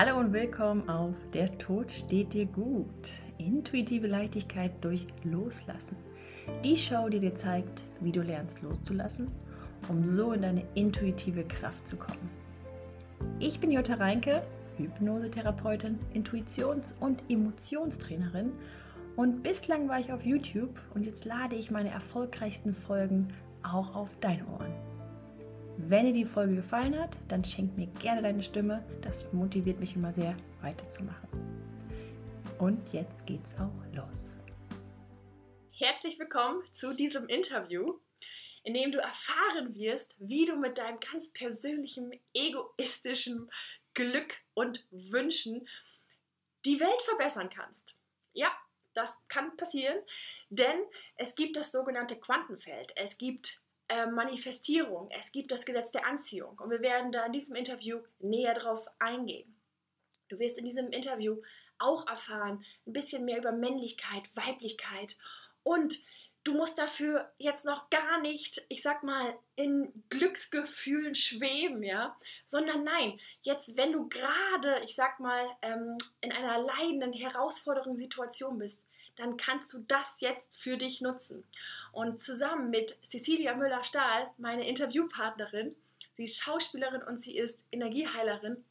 Hallo und willkommen auf Der Tod steht dir gut. Intuitive Leichtigkeit durch Loslassen. Die Show, die dir zeigt, wie du lernst loszulassen, um so in deine intuitive Kraft zu kommen. Ich bin Jutta Reinke, Hypnosetherapeutin, Intuitions- und Emotionstrainerin und bislang war ich auf YouTube und jetzt lade ich meine erfolgreichsten Folgen auch auf deine Ohren. Wenn dir die Folge gefallen hat, dann schenk mir gerne deine Stimme. Das motiviert mich immer sehr, weiterzumachen. Und jetzt geht's auch los. Herzlich willkommen zu diesem Interview, in dem du erfahren wirst, wie du mit deinem ganz persönlichen, egoistischen Glück und Wünschen die Welt verbessern kannst. Ja, das kann passieren, denn es gibt das sogenannte Quantenfeld. Es gibt äh, Manifestierung, es gibt das Gesetz der Anziehung. Und wir werden da in diesem Interview näher drauf eingehen. Du wirst in diesem Interview auch erfahren, ein bisschen mehr über Männlichkeit, Weiblichkeit. Und du musst dafür jetzt noch gar nicht, ich sag mal, in Glücksgefühlen schweben, ja, sondern nein, jetzt, wenn du gerade, ich sag mal, ähm, in einer leidenden, herausfordernden Situation bist, dann kannst du das jetzt für dich nutzen. Und zusammen mit Cecilia Müller-Stahl, meine Interviewpartnerin, sie ist Schauspielerin und sie ist Energieheilerin,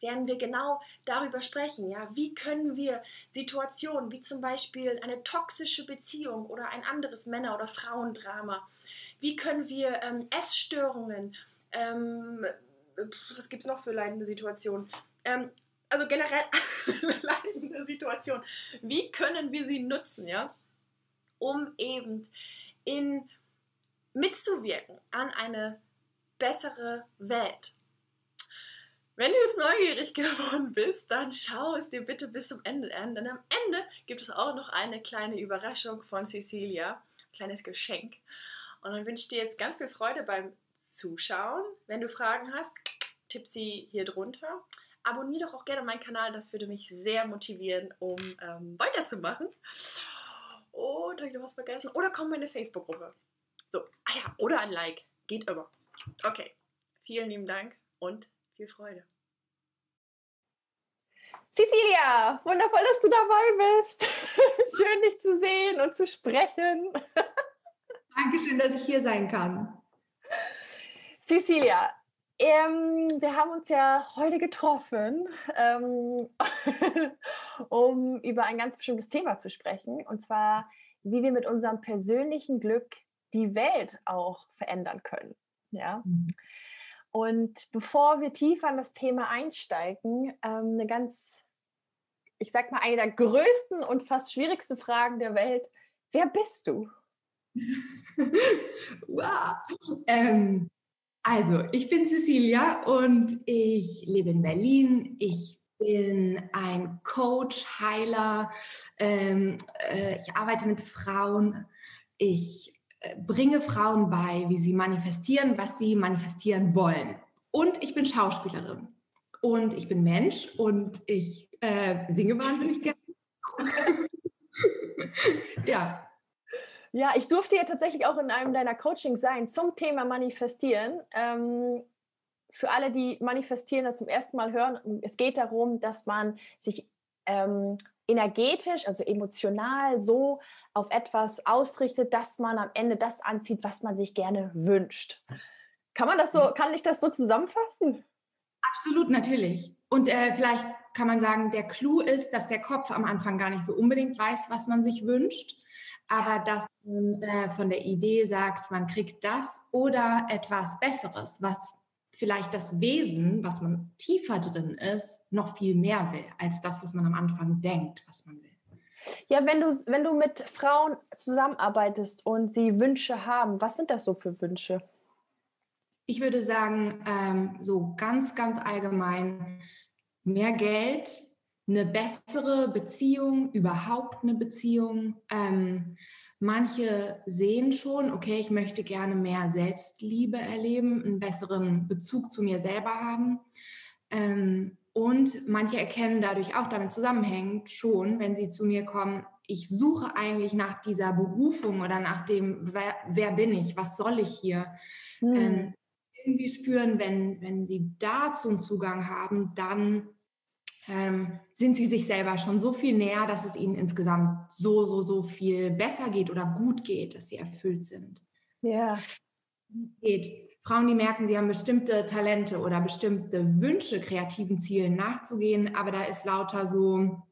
werden wir genau darüber sprechen. Ja, wie können wir Situationen wie zum Beispiel eine toxische Beziehung oder ein anderes Männer- oder Frauendrama, wie können wir ähm, Essstörungen, ähm, was gibt es noch für leidende Situationen, ähm, also generell leidende Situation, wie können wir sie nutzen, ja, um eben in mitzuwirken an eine bessere Welt. Wenn du jetzt neugierig geworden bist, dann schau es dir bitte bis zum Ende an, denn am Ende gibt es auch noch eine kleine Überraschung von Cecilia, ein kleines Geschenk. Und dann wünsche ich dir jetzt ganz viel Freude beim Zuschauen. Wenn du Fragen hast, tipp sie hier drunter abonniere doch auch gerne meinen Kanal, das würde mich sehr motivieren, um ähm, weiterzumachen. Und habe ich noch was vergessen? Oder komm in meine Facebook-Gruppe. So, ah ja, oder ein Like. Geht immer. Okay, vielen lieben Dank und viel Freude. Cecilia, wundervoll, dass du dabei bist. Schön, dich zu sehen und zu sprechen. Dankeschön, dass ich hier sein kann. Cecilia, ähm, wir haben uns ja heute getroffen, ähm, um über ein ganz bestimmtes Thema zu sprechen, und zwar, wie wir mit unserem persönlichen Glück die Welt auch verändern können. Ja. Mhm. Und bevor wir tiefer in das Thema einsteigen, ähm, eine ganz, ich sag mal, eine der größten und fast schwierigsten Fragen der Welt: Wer bist du? wow. Ähm, also, ich bin Cecilia und ich lebe in Berlin. Ich bin ein Coach, Heiler. Ähm, äh, ich arbeite mit Frauen. Ich äh, bringe Frauen bei, wie sie manifestieren, was sie manifestieren wollen. Und ich bin Schauspielerin. Und ich bin Mensch und ich äh, singe wahnsinnig gerne. ja, ja, ich durfte ja tatsächlich auch in einem deiner Coachings sein zum Thema Manifestieren. Ähm, für alle, die manifestieren, das zum ersten Mal hören, es geht darum, dass man sich ähm, energetisch, also emotional so auf etwas ausrichtet, dass man am Ende das anzieht, was man sich gerne wünscht. Kann man das so, kann ich das so zusammenfassen? Absolut, natürlich. Und äh, vielleicht kann man sagen, der Clou ist, dass der Kopf am Anfang gar nicht so unbedingt weiß, was man sich wünscht, aber dass man äh, von der Idee sagt, man kriegt das oder etwas Besseres, was vielleicht das Wesen, was man tiefer drin ist, noch viel mehr will, als das, was man am Anfang denkt, was man will. Ja, wenn du, wenn du mit Frauen zusammenarbeitest und sie Wünsche haben, was sind das so für Wünsche? Ich würde sagen, ähm, so ganz, ganz allgemein, mehr Geld, eine bessere Beziehung, überhaupt eine Beziehung. Ähm, manche sehen schon, okay, ich möchte gerne mehr Selbstliebe erleben, einen besseren Bezug zu mir selber haben. Ähm, und manche erkennen dadurch auch damit zusammenhängend schon, wenn sie zu mir kommen, ich suche eigentlich nach dieser Berufung oder nach dem, wer, wer bin ich, was soll ich hier? Hm. Ähm, irgendwie spüren, wenn, wenn sie dazu einen Zugang haben, dann ähm, sind sie sich selber schon so viel näher, dass es ihnen insgesamt so, so, so viel besser geht oder gut geht, dass sie erfüllt sind. Ja. Geht. Frauen, die merken, sie haben bestimmte Talente oder bestimmte Wünsche, kreativen Zielen nachzugehen, aber da ist lauter so,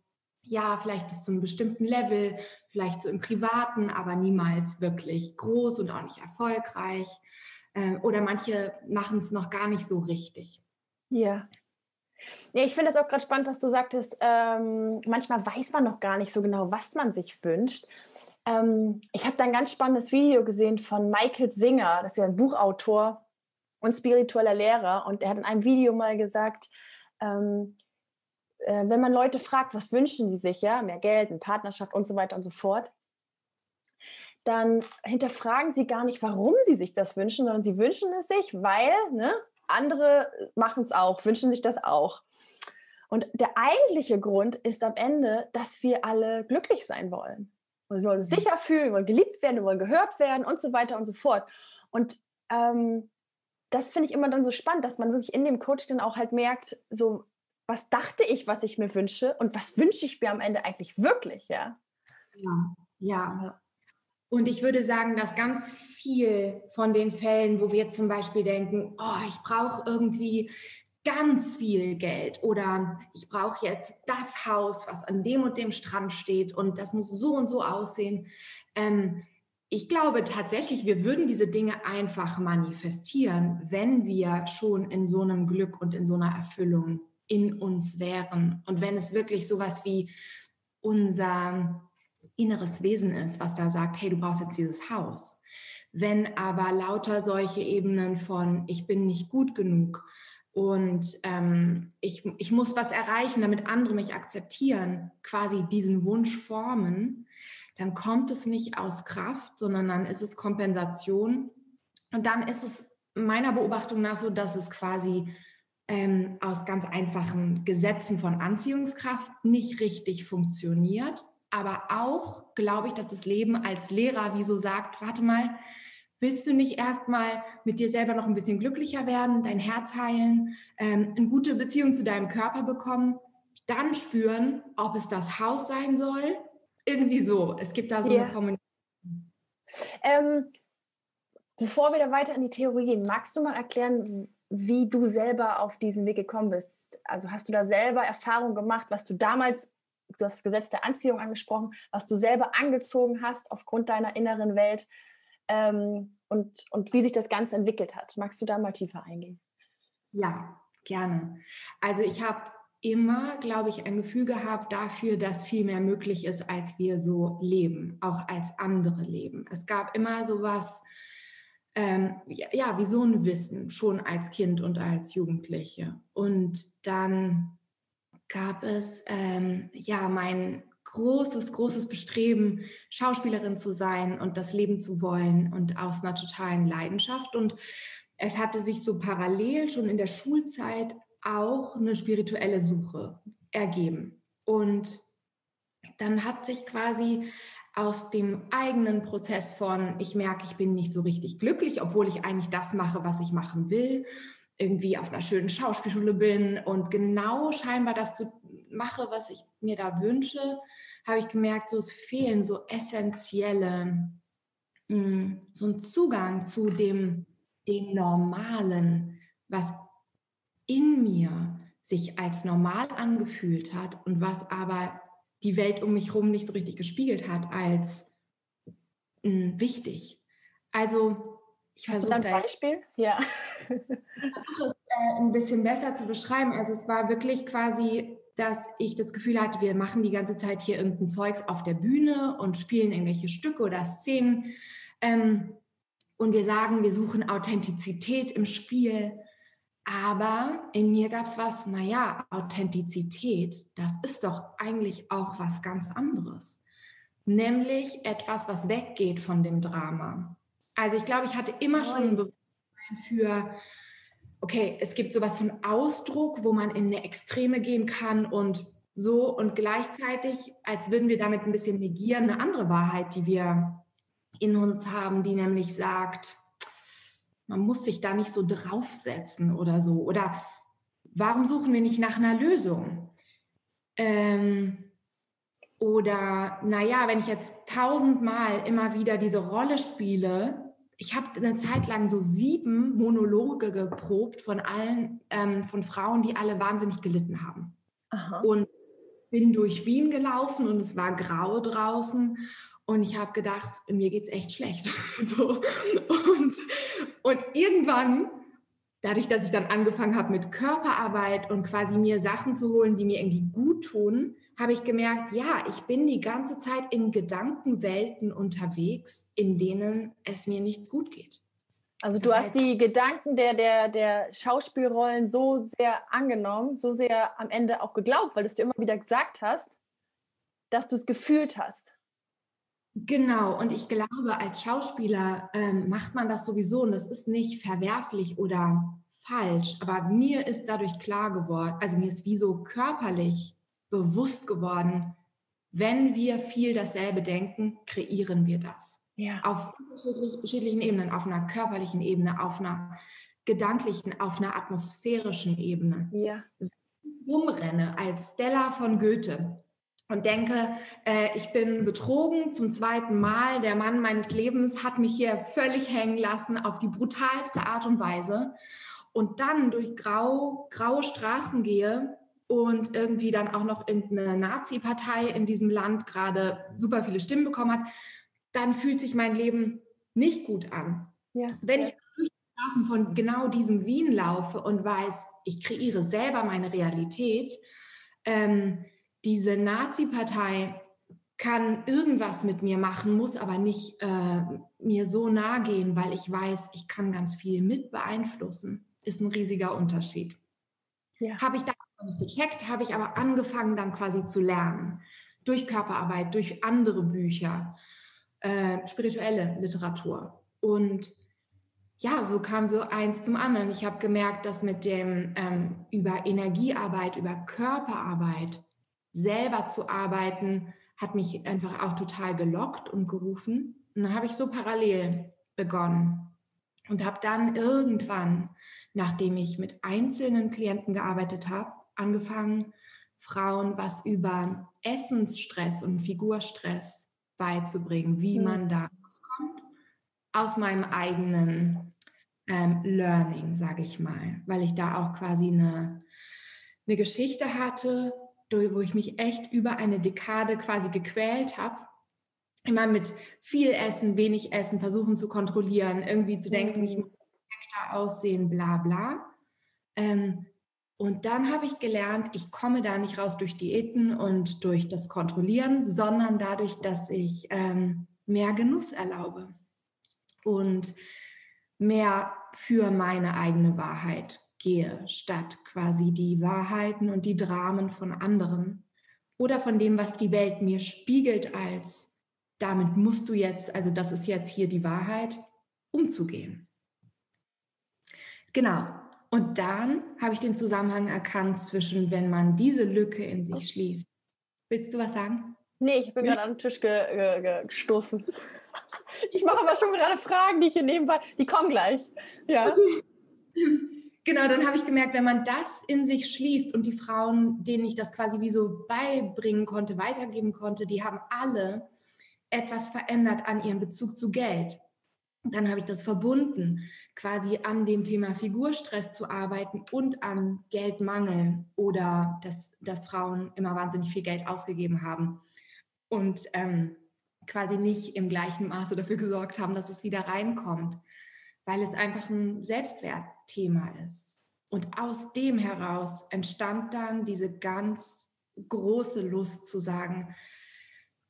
ja, vielleicht bis zu einem bestimmten Level, vielleicht so im Privaten, aber niemals wirklich groß und auch nicht erfolgreich. Ähm, oder manche machen es noch gar nicht so richtig. Ja. Ja, ich finde es auch gerade spannend, was du sagtest. Ähm, manchmal weiß man noch gar nicht so genau, was man sich wünscht. Ähm, ich habe da ein ganz spannendes Video gesehen von Michael Singer, das ist ja ein Buchautor und spiritueller Lehrer. Und er hat in einem Video mal gesagt, ähm, äh, wenn man Leute fragt, was wünschen sie sich, ja, mehr Geld, eine Partnerschaft und so weiter und so fort, dann hinterfragen sie gar nicht, warum sie sich das wünschen, sondern sie wünschen es sich, weil ne, andere machen es auch, wünschen sich das auch. Und der eigentliche Grund ist am Ende, dass wir alle glücklich sein wollen. Und wir wollen uns mhm. sicher fühlen, wir wollen geliebt werden, wir wollen gehört werden und so weiter und so fort. Und ähm, das finde ich immer dann so spannend, dass man wirklich in dem Coaching dann auch halt merkt, so, was dachte ich, was ich mir wünsche und was wünsche ich mir am Ende eigentlich wirklich, ja? Ja, ja. Und ich würde sagen, dass ganz viel von den Fällen, wo wir zum Beispiel denken, oh, ich brauche irgendwie ganz viel Geld oder ich brauche jetzt das Haus, was an dem und dem Strand steht und das muss so und so aussehen. Ähm, ich glaube tatsächlich, wir würden diese Dinge einfach manifestieren, wenn wir schon in so einem Glück und in so einer Erfüllung in uns wären und wenn es wirklich sowas wie unser inneres Wesen ist, was da sagt, hey, du brauchst jetzt dieses Haus. Wenn aber lauter solche Ebenen von, ich bin nicht gut genug und ähm, ich, ich muss was erreichen, damit andere mich akzeptieren, quasi diesen Wunsch formen, dann kommt es nicht aus Kraft, sondern dann ist es Kompensation. Und dann ist es meiner Beobachtung nach so, dass es quasi ähm, aus ganz einfachen Gesetzen von Anziehungskraft nicht richtig funktioniert aber auch glaube ich, dass das Leben als Lehrer wie so sagt, warte mal, willst du nicht erstmal mit dir selber noch ein bisschen glücklicher werden, dein Herz heilen, ähm, eine gute Beziehung zu deinem Körper bekommen, dann spüren, ob es das Haus sein soll? Irgendwie so. Es gibt da so yeah. eine Kommunikation. Ähm, bevor wir da weiter in die Theorie gehen, magst du mal erklären, wie du selber auf diesen Weg gekommen bist? Also hast du da selber Erfahrung gemacht, was du damals du hast das Gesetz der Anziehung angesprochen, was du selber angezogen hast aufgrund deiner inneren Welt ähm, und, und wie sich das Ganze entwickelt hat. Magst du da mal tiefer eingehen? Ja, gerne. Also ich habe immer, glaube ich, ein Gefühl gehabt dafür, dass viel mehr möglich ist, als wir so leben, auch als andere leben. Es gab immer so was, ähm, ja, wie so ein Wissen, schon als Kind und als Jugendliche. Und dann gab es ähm, ja mein großes, großes Bestreben, Schauspielerin zu sein und das Leben zu wollen und aus einer totalen Leidenschaft. Und es hatte sich so parallel schon in der Schulzeit auch eine spirituelle Suche ergeben. Und dann hat sich quasi aus dem eigenen Prozess von, ich merke, ich bin nicht so richtig glücklich, obwohl ich eigentlich das mache, was ich machen will, irgendwie auf einer schönen Schauspielschule bin und genau scheinbar das mache, was ich mir da wünsche, habe ich gemerkt, so es fehlen so essentielle, mm, so ein Zugang zu dem, dem Normalen, was in mir sich als normal angefühlt hat und was aber die Welt um mich herum nicht so richtig gespiegelt hat als mm, wichtig. Also ich versuche ein Beispiel? Ja. Ich versuche es äh, ein bisschen besser zu beschreiben. Also es war wirklich quasi, dass ich das Gefühl hatte, wir machen die ganze Zeit hier irgendein Zeugs auf der Bühne und spielen irgendwelche Stücke oder Szenen. Ähm, und wir sagen, wir suchen Authentizität im Spiel. Aber in mir gab es was, naja, Authentizität, das ist doch eigentlich auch was ganz anderes. Nämlich etwas, was weggeht von dem Drama. Also ich glaube, ich hatte immer schon ein Bewusstsein für, okay, es gibt sowas von Ausdruck, wo man in eine Extreme gehen kann und so und gleichzeitig, als würden wir damit ein bisschen negieren, eine andere Wahrheit, die wir in uns haben, die nämlich sagt, man muss sich da nicht so draufsetzen oder so. Oder warum suchen wir nicht nach einer Lösung? Ähm, oder naja, wenn ich jetzt tausendmal immer wieder diese Rolle spiele, ich habe eine Zeit lang so sieben Monologe geprobt von allen, ähm, von Frauen, die alle wahnsinnig gelitten haben. Aha. Und bin durch Wien gelaufen und es war grau draußen und ich habe gedacht, mir geht es echt schlecht. so. und, und irgendwann, dadurch, dass ich dann angefangen habe mit Körperarbeit und quasi mir Sachen zu holen, die mir irgendwie gut tun, habe ich gemerkt, ja, ich bin die ganze Zeit in Gedankenwelten unterwegs, in denen es mir nicht gut geht. Also du das hast die Gedanken der, der, der Schauspielrollen so sehr angenommen, so sehr am Ende auch geglaubt, weil du es dir immer wieder gesagt hast, dass du es gefühlt hast. Genau, und ich glaube, als Schauspieler ähm, macht man das sowieso und das ist nicht verwerflich oder falsch, aber mir ist dadurch klar geworden, also mir ist wie so körperlich bewusst geworden, wenn wir viel dasselbe denken, kreieren wir das. Ja. Auf unterschiedlichen Ebenen, auf einer körperlichen Ebene, auf einer gedanklichen, auf einer atmosphärischen Ebene. Ja. Umrenne als Stella von Goethe und denke, äh, ich bin betrogen zum zweiten Mal. Der Mann meines Lebens hat mich hier völlig hängen lassen auf die brutalste Art und Weise. Und dann durch grau, graue Straßen gehe und irgendwie dann auch noch irgendeine Nazi-Partei in diesem Land gerade super viele Stimmen bekommen hat, dann fühlt sich mein Leben nicht gut an. Ja. Wenn ich durch die Straßen von genau diesem Wien laufe und weiß, ich kreiere selber meine Realität, ähm, diese Nazi-Partei kann irgendwas mit mir machen, muss aber nicht äh, mir so nahe gehen, weil ich weiß, ich kann ganz viel mit beeinflussen, ist ein riesiger Unterschied. Ja. Habe ich noch nicht gecheckt, habe ich aber angefangen dann quasi zu lernen. Durch Körperarbeit, durch andere Bücher, äh, spirituelle Literatur. Und ja, so kam so eins zum anderen. Ich habe gemerkt, dass mit dem ähm, über Energiearbeit, über Körperarbeit selber zu arbeiten, hat mich einfach auch total gelockt und gerufen. Und dann habe ich so parallel begonnen und habe dann irgendwann, nachdem ich mit einzelnen Klienten gearbeitet habe, angefangen, Frauen was über Essensstress und Figurstress beizubringen, wie mhm. man da kommt aus meinem eigenen ähm, Learning, sage ich mal, weil ich da auch quasi eine, eine Geschichte hatte, wo ich mich echt über eine Dekade quasi gequält habe. Immer mit viel Essen, wenig Essen, versuchen zu kontrollieren, irgendwie zu denken, ich mhm. muss perfekter aussehen, bla bla. Ähm, und dann habe ich gelernt, ich komme da nicht raus durch Diäten und durch das Kontrollieren, sondern dadurch, dass ich ähm, mehr Genuss erlaube und mehr für meine eigene Wahrheit gehe, statt quasi die Wahrheiten und die Dramen von anderen oder von dem, was die Welt mir spiegelt, als damit musst du jetzt, also das ist jetzt hier die Wahrheit, umzugehen. Genau. Und dann habe ich den Zusammenhang erkannt zwischen, wenn man diese Lücke in sich schließt. Willst du was sagen? Nee, ich bin gerade an den Tisch ge ge gestoßen. Ich mache aber schon gerade Fragen, die ich hier nebenbei, die kommen gleich. Ja. Okay. Genau, dann habe ich gemerkt, wenn man das in sich schließt und die Frauen, denen ich das quasi wie so beibringen konnte, weitergeben konnte, die haben alle etwas verändert an ihrem Bezug zu Geld. Dann habe ich das verbunden, quasi an dem Thema Figurstress zu arbeiten und an Geldmangel oder dass, dass Frauen immer wahnsinnig viel Geld ausgegeben haben und ähm, quasi nicht im gleichen Maße dafür gesorgt haben, dass es wieder reinkommt, weil es einfach ein Selbstwert Thema ist. Und aus dem heraus entstand dann diese ganz große Lust zu sagen,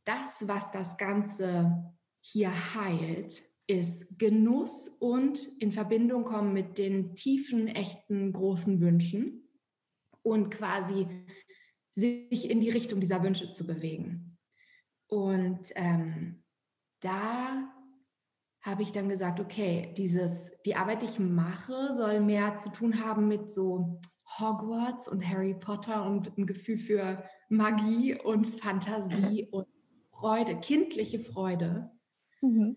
das, was das Ganze hier heilt, ist Genuss und in Verbindung kommen mit den tiefen, echten, großen Wünschen und quasi sich in die Richtung dieser Wünsche zu bewegen. Und ähm, da habe ich dann gesagt, okay, dieses, die Arbeit, die ich mache, soll mehr zu tun haben mit so Hogwarts und Harry Potter und ein Gefühl für Magie und Fantasie und Freude, kindliche Freude. Mhm.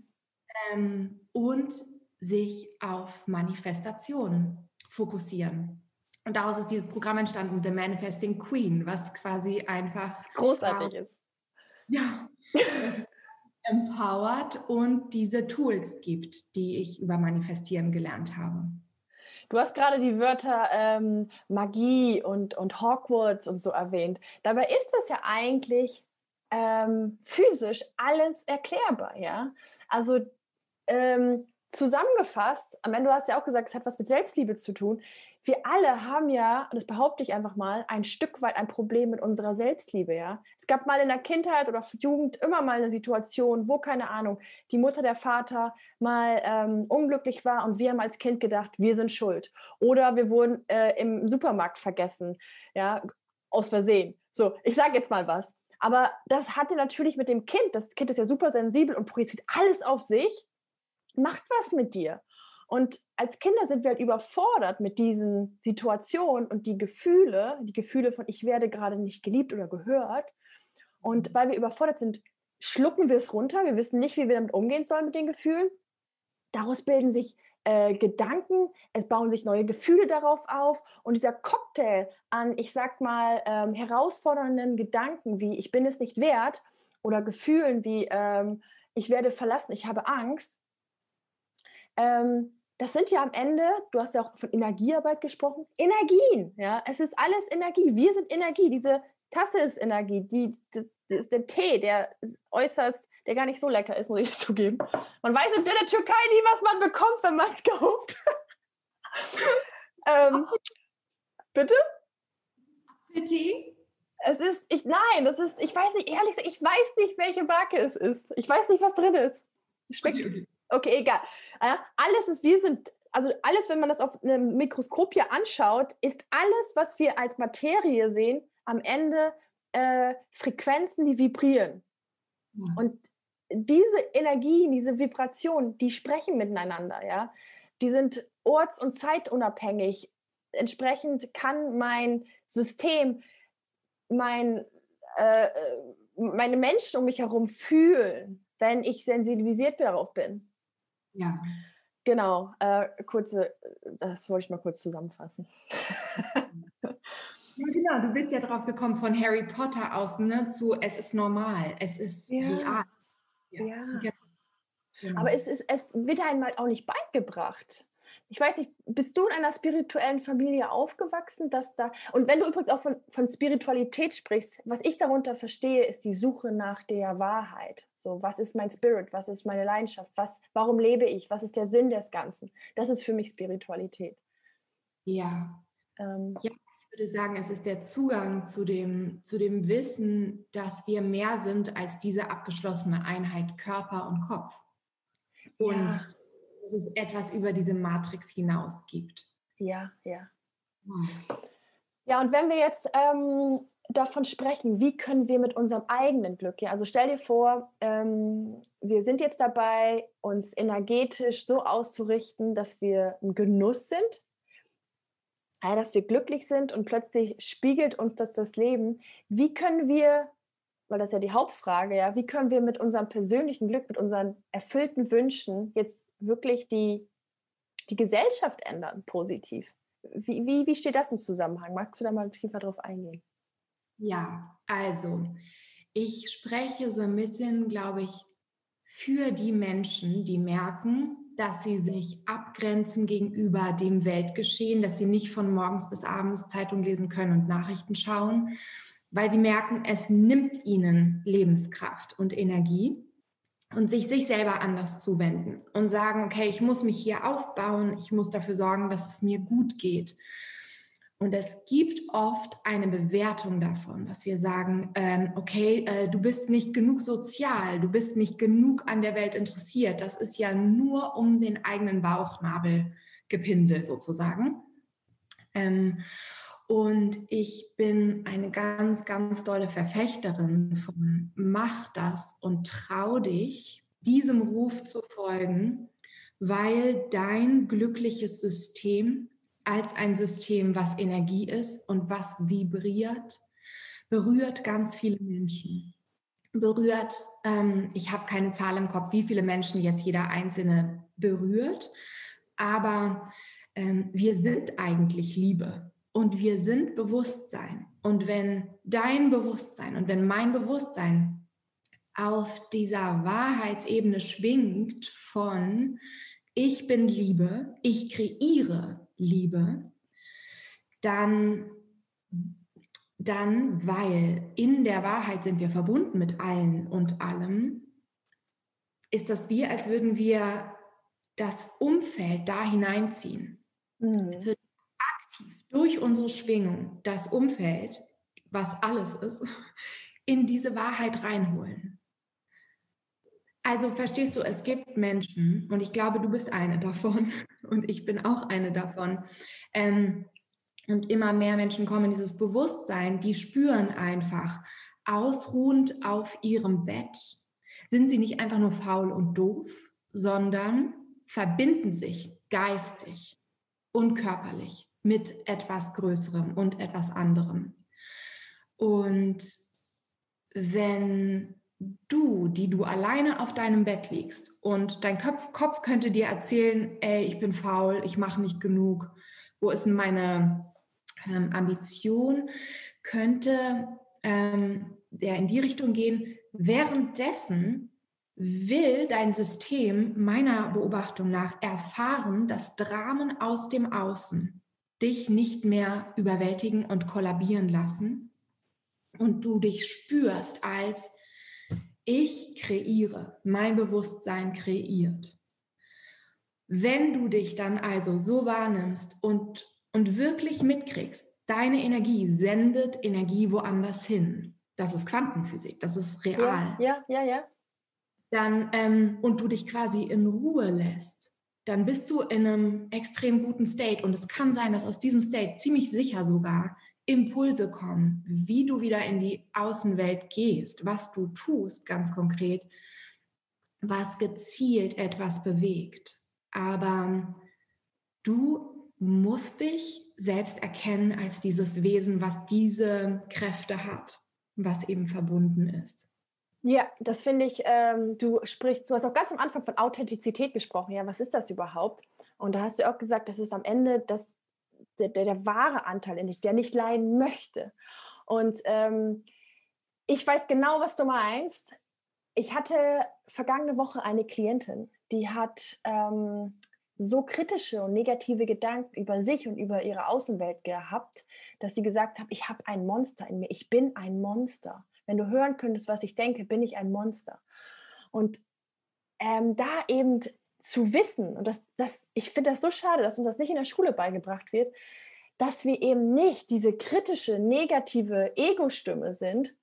Ähm, und sich auf Manifestation fokussieren. Und daraus ist dieses Programm entstanden, The Manifesting Queen, was quasi einfach großartig ist. Ja, empowert und diese Tools gibt, die ich über Manifestieren gelernt habe. Du hast gerade die Wörter ähm, Magie und, und Hogwarts und so erwähnt. Dabei ist das ja eigentlich ähm, physisch alles erklärbar, ja. Also ähm, zusammengefasst, am Ende hast du ja auch gesagt, es hat was mit Selbstliebe zu tun. Wir alle haben ja, und das behaupte ich einfach mal, ein Stück weit ein Problem mit unserer Selbstliebe, ja. Es gab mal in der Kindheit oder Jugend immer mal eine Situation, wo, keine Ahnung, die Mutter, der Vater mal ähm, unglücklich war und wir haben als Kind gedacht, wir sind schuld. Oder wir wurden äh, im Supermarkt vergessen, ja, aus Versehen. So, ich sage jetzt mal was. Aber das hatte natürlich mit dem Kind, das Kind ist ja super sensibel und projiziert alles auf sich, macht was mit dir. Und als Kinder sind wir halt überfordert mit diesen Situationen und die Gefühle, die Gefühle von ich werde gerade nicht geliebt oder gehört. Und weil wir überfordert sind, schlucken wir es runter. Wir wissen nicht, wie wir damit umgehen sollen mit den Gefühlen. Daraus bilden sich äh, Gedanken, es bauen sich neue Gefühle darauf auf und dieser Cocktail an, ich sag mal, ähm, herausfordernden Gedanken wie ich bin es nicht wert oder Gefühlen wie ähm, ich werde verlassen, ich habe Angst, ähm, das sind ja am Ende, du hast ja auch von Energiearbeit gesprochen, Energien. Ja, es ist alles Energie. Wir sind Energie. Diese Tasse ist Energie. Die, die, die ist der Tee, der äußerst der gar nicht so lecker ist, muss ich zugeben. Man weiß in der Türkei nie, was man bekommt, wenn man es kauft. ähm, bitte? Bitte? Es ist, ich, nein, das ist, ich weiß nicht, ehrlich ich weiß nicht, welche Marke es ist. Ich weiß nicht, was drin ist. Schmeckt, okay, okay. Okay egal. alles ist, wir sind, also alles, wenn man das auf einem Mikroskop hier anschaut, ist alles, was wir als Materie sehen, am Ende äh, Frequenzen, die vibrieren. Ja. Und diese Energien, diese Vibrationen, die sprechen miteinander, ja. Die sind orts- und zeitunabhängig. Entsprechend kann mein System, mein, äh, meine Menschen um mich herum fühlen, wenn ich sensibilisiert darauf bin. Ja. Genau, äh, kurze, das wollte ich mal kurz zusammenfassen. Ja, genau, du bist ja drauf gekommen von Harry Potter aus, ne, zu es ist normal, es ist ja. real. Ja. ja. Genau. Aber es, ist, es wird einem halt auch nicht beigebracht. Ich weiß nicht, bist du in einer spirituellen Familie aufgewachsen, dass da, und wenn du übrigens auch von, von Spiritualität sprichst, was ich darunter verstehe, ist die Suche nach der Wahrheit. So, was ist mein Spirit? Was ist meine Leidenschaft? Was, warum lebe ich? Was ist der Sinn des Ganzen? Das ist für mich Spiritualität. Ja. Ähm, ja, würde sagen, es ist der Zugang zu dem, zu dem Wissen, dass wir mehr sind als diese abgeschlossene Einheit Körper und Kopf. Und ja. Dass es etwas über diese Matrix hinaus gibt. Ja, ja. Ja, und wenn wir jetzt ähm, davon sprechen, wie können wir mit unserem eigenen Glück, ja, also stell dir vor, ähm, wir sind jetzt dabei, uns energetisch so auszurichten, dass wir im Genuss sind, ja, dass wir glücklich sind und plötzlich spiegelt uns das das Leben. Wie können wir, weil das ist ja die Hauptfrage, ja, wie können wir mit unserem persönlichen Glück, mit unseren erfüllten Wünschen jetzt wirklich die, die Gesellschaft ändern, positiv? Wie, wie, wie steht das im Zusammenhang? Magst du da mal tiefer drauf eingehen? Ja, also ich spreche so ein bisschen, glaube ich, für die Menschen, die merken, dass sie sich abgrenzen gegenüber dem Weltgeschehen, dass sie nicht von morgens bis abends Zeitung lesen können und Nachrichten schauen, weil sie merken, es nimmt ihnen Lebenskraft und Energie und sich sich selber anders zuwenden und sagen, okay, ich muss mich hier aufbauen, ich muss dafür sorgen, dass es mir gut geht. Und es gibt oft eine Bewertung davon, dass wir sagen, ähm, okay, äh, du bist nicht genug sozial, du bist nicht genug an der Welt interessiert. Das ist ja nur um den eigenen Bauchnabel gepinselt sozusagen. Ähm, und ich bin eine ganz, ganz tolle Verfechterin von mach das und trau dich, diesem Ruf zu folgen, weil dein glückliches System als ein System, was Energie ist und was vibriert, berührt ganz viele Menschen. Berührt, ähm, ich habe keine Zahl im Kopf, wie viele Menschen jetzt jeder Einzelne berührt, aber ähm, wir sind eigentlich Liebe. Und wir sind Bewusstsein. Und wenn dein Bewusstsein und wenn mein Bewusstsein auf dieser Wahrheitsebene schwingt von ich bin Liebe, ich kreiere Liebe, dann, dann, weil in der Wahrheit sind wir verbunden mit allen und allem, ist das wie, als würden wir das Umfeld da hineinziehen. Mhm. Wird aktiv durch unsere Schwingung das Umfeld, was alles ist, in diese Wahrheit reinholen. Also verstehst du, es gibt Menschen, und ich glaube, du bist eine davon, und ich bin auch eine davon. Ähm, und immer mehr Menschen kommen in dieses Bewusstsein, die spüren einfach, ausruhend auf ihrem Bett, sind sie nicht einfach nur faul und doof, sondern verbinden sich geistig und körperlich mit etwas Größerem und etwas anderem. Und wenn du, die du alleine auf deinem Bett liegst und dein Kopf, Kopf könnte dir erzählen, ey, ich bin faul, ich mache nicht genug, wo ist meine ähm, Ambition, könnte ähm, der in die Richtung gehen, währenddessen will dein System meiner Beobachtung nach erfahren, dass Dramen aus dem Außen dich nicht mehr überwältigen und kollabieren lassen und du dich spürst als ich kreiere, mein Bewusstsein kreiert. Wenn du dich dann also so wahrnimmst und, und wirklich mitkriegst, deine Energie sendet Energie woanders hin. Das ist Quantenphysik, das ist real. Ja, ja, ja. ja. Dann, ähm, und du dich quasi in Ruhe lässt, dann bist du in einem extrem guten State. Und es kann sein, dass aus diesem State ziemlich sicher sogar Impulse kommen, wie du wieder in die Außenwelt gehst, was du tust, ganz konkret, was gezielt etwas bewegt. Aber du musst dich selbst erkennen als dieses Wesen, was diese Kräfte hat, was eben verbunden ist. Ja, das finde ich, ähm, du sprichst, du hast auch ganz am Anfang von Authentizität gesprochen. Ja, was ist das überhaupt? Und da hast du auch gesagt, das ist am Ende das der, der, der wahre Anteil in dich, der nicht leiden möchte. Und ähm, ich weiß genau, was du meinst. Ich hatte vergangene Woche eine Klientin, die hat ähm, so kritische und negative Gedanken über sich und über ihre Außenwelt gehabt, dass sie gesagt hat, ich habe ein Monster in mir, ich bin ein Monster. Wenn du hören könntest, was ich denke, bin ich ein Monster. Und ähm, da eben zu wissen, und das, das, ich finde das so schade, dass uns das nicht in der Schule beigebracht wird, dass wir eben nicht diese kritische, negative Ego-Stimme sind,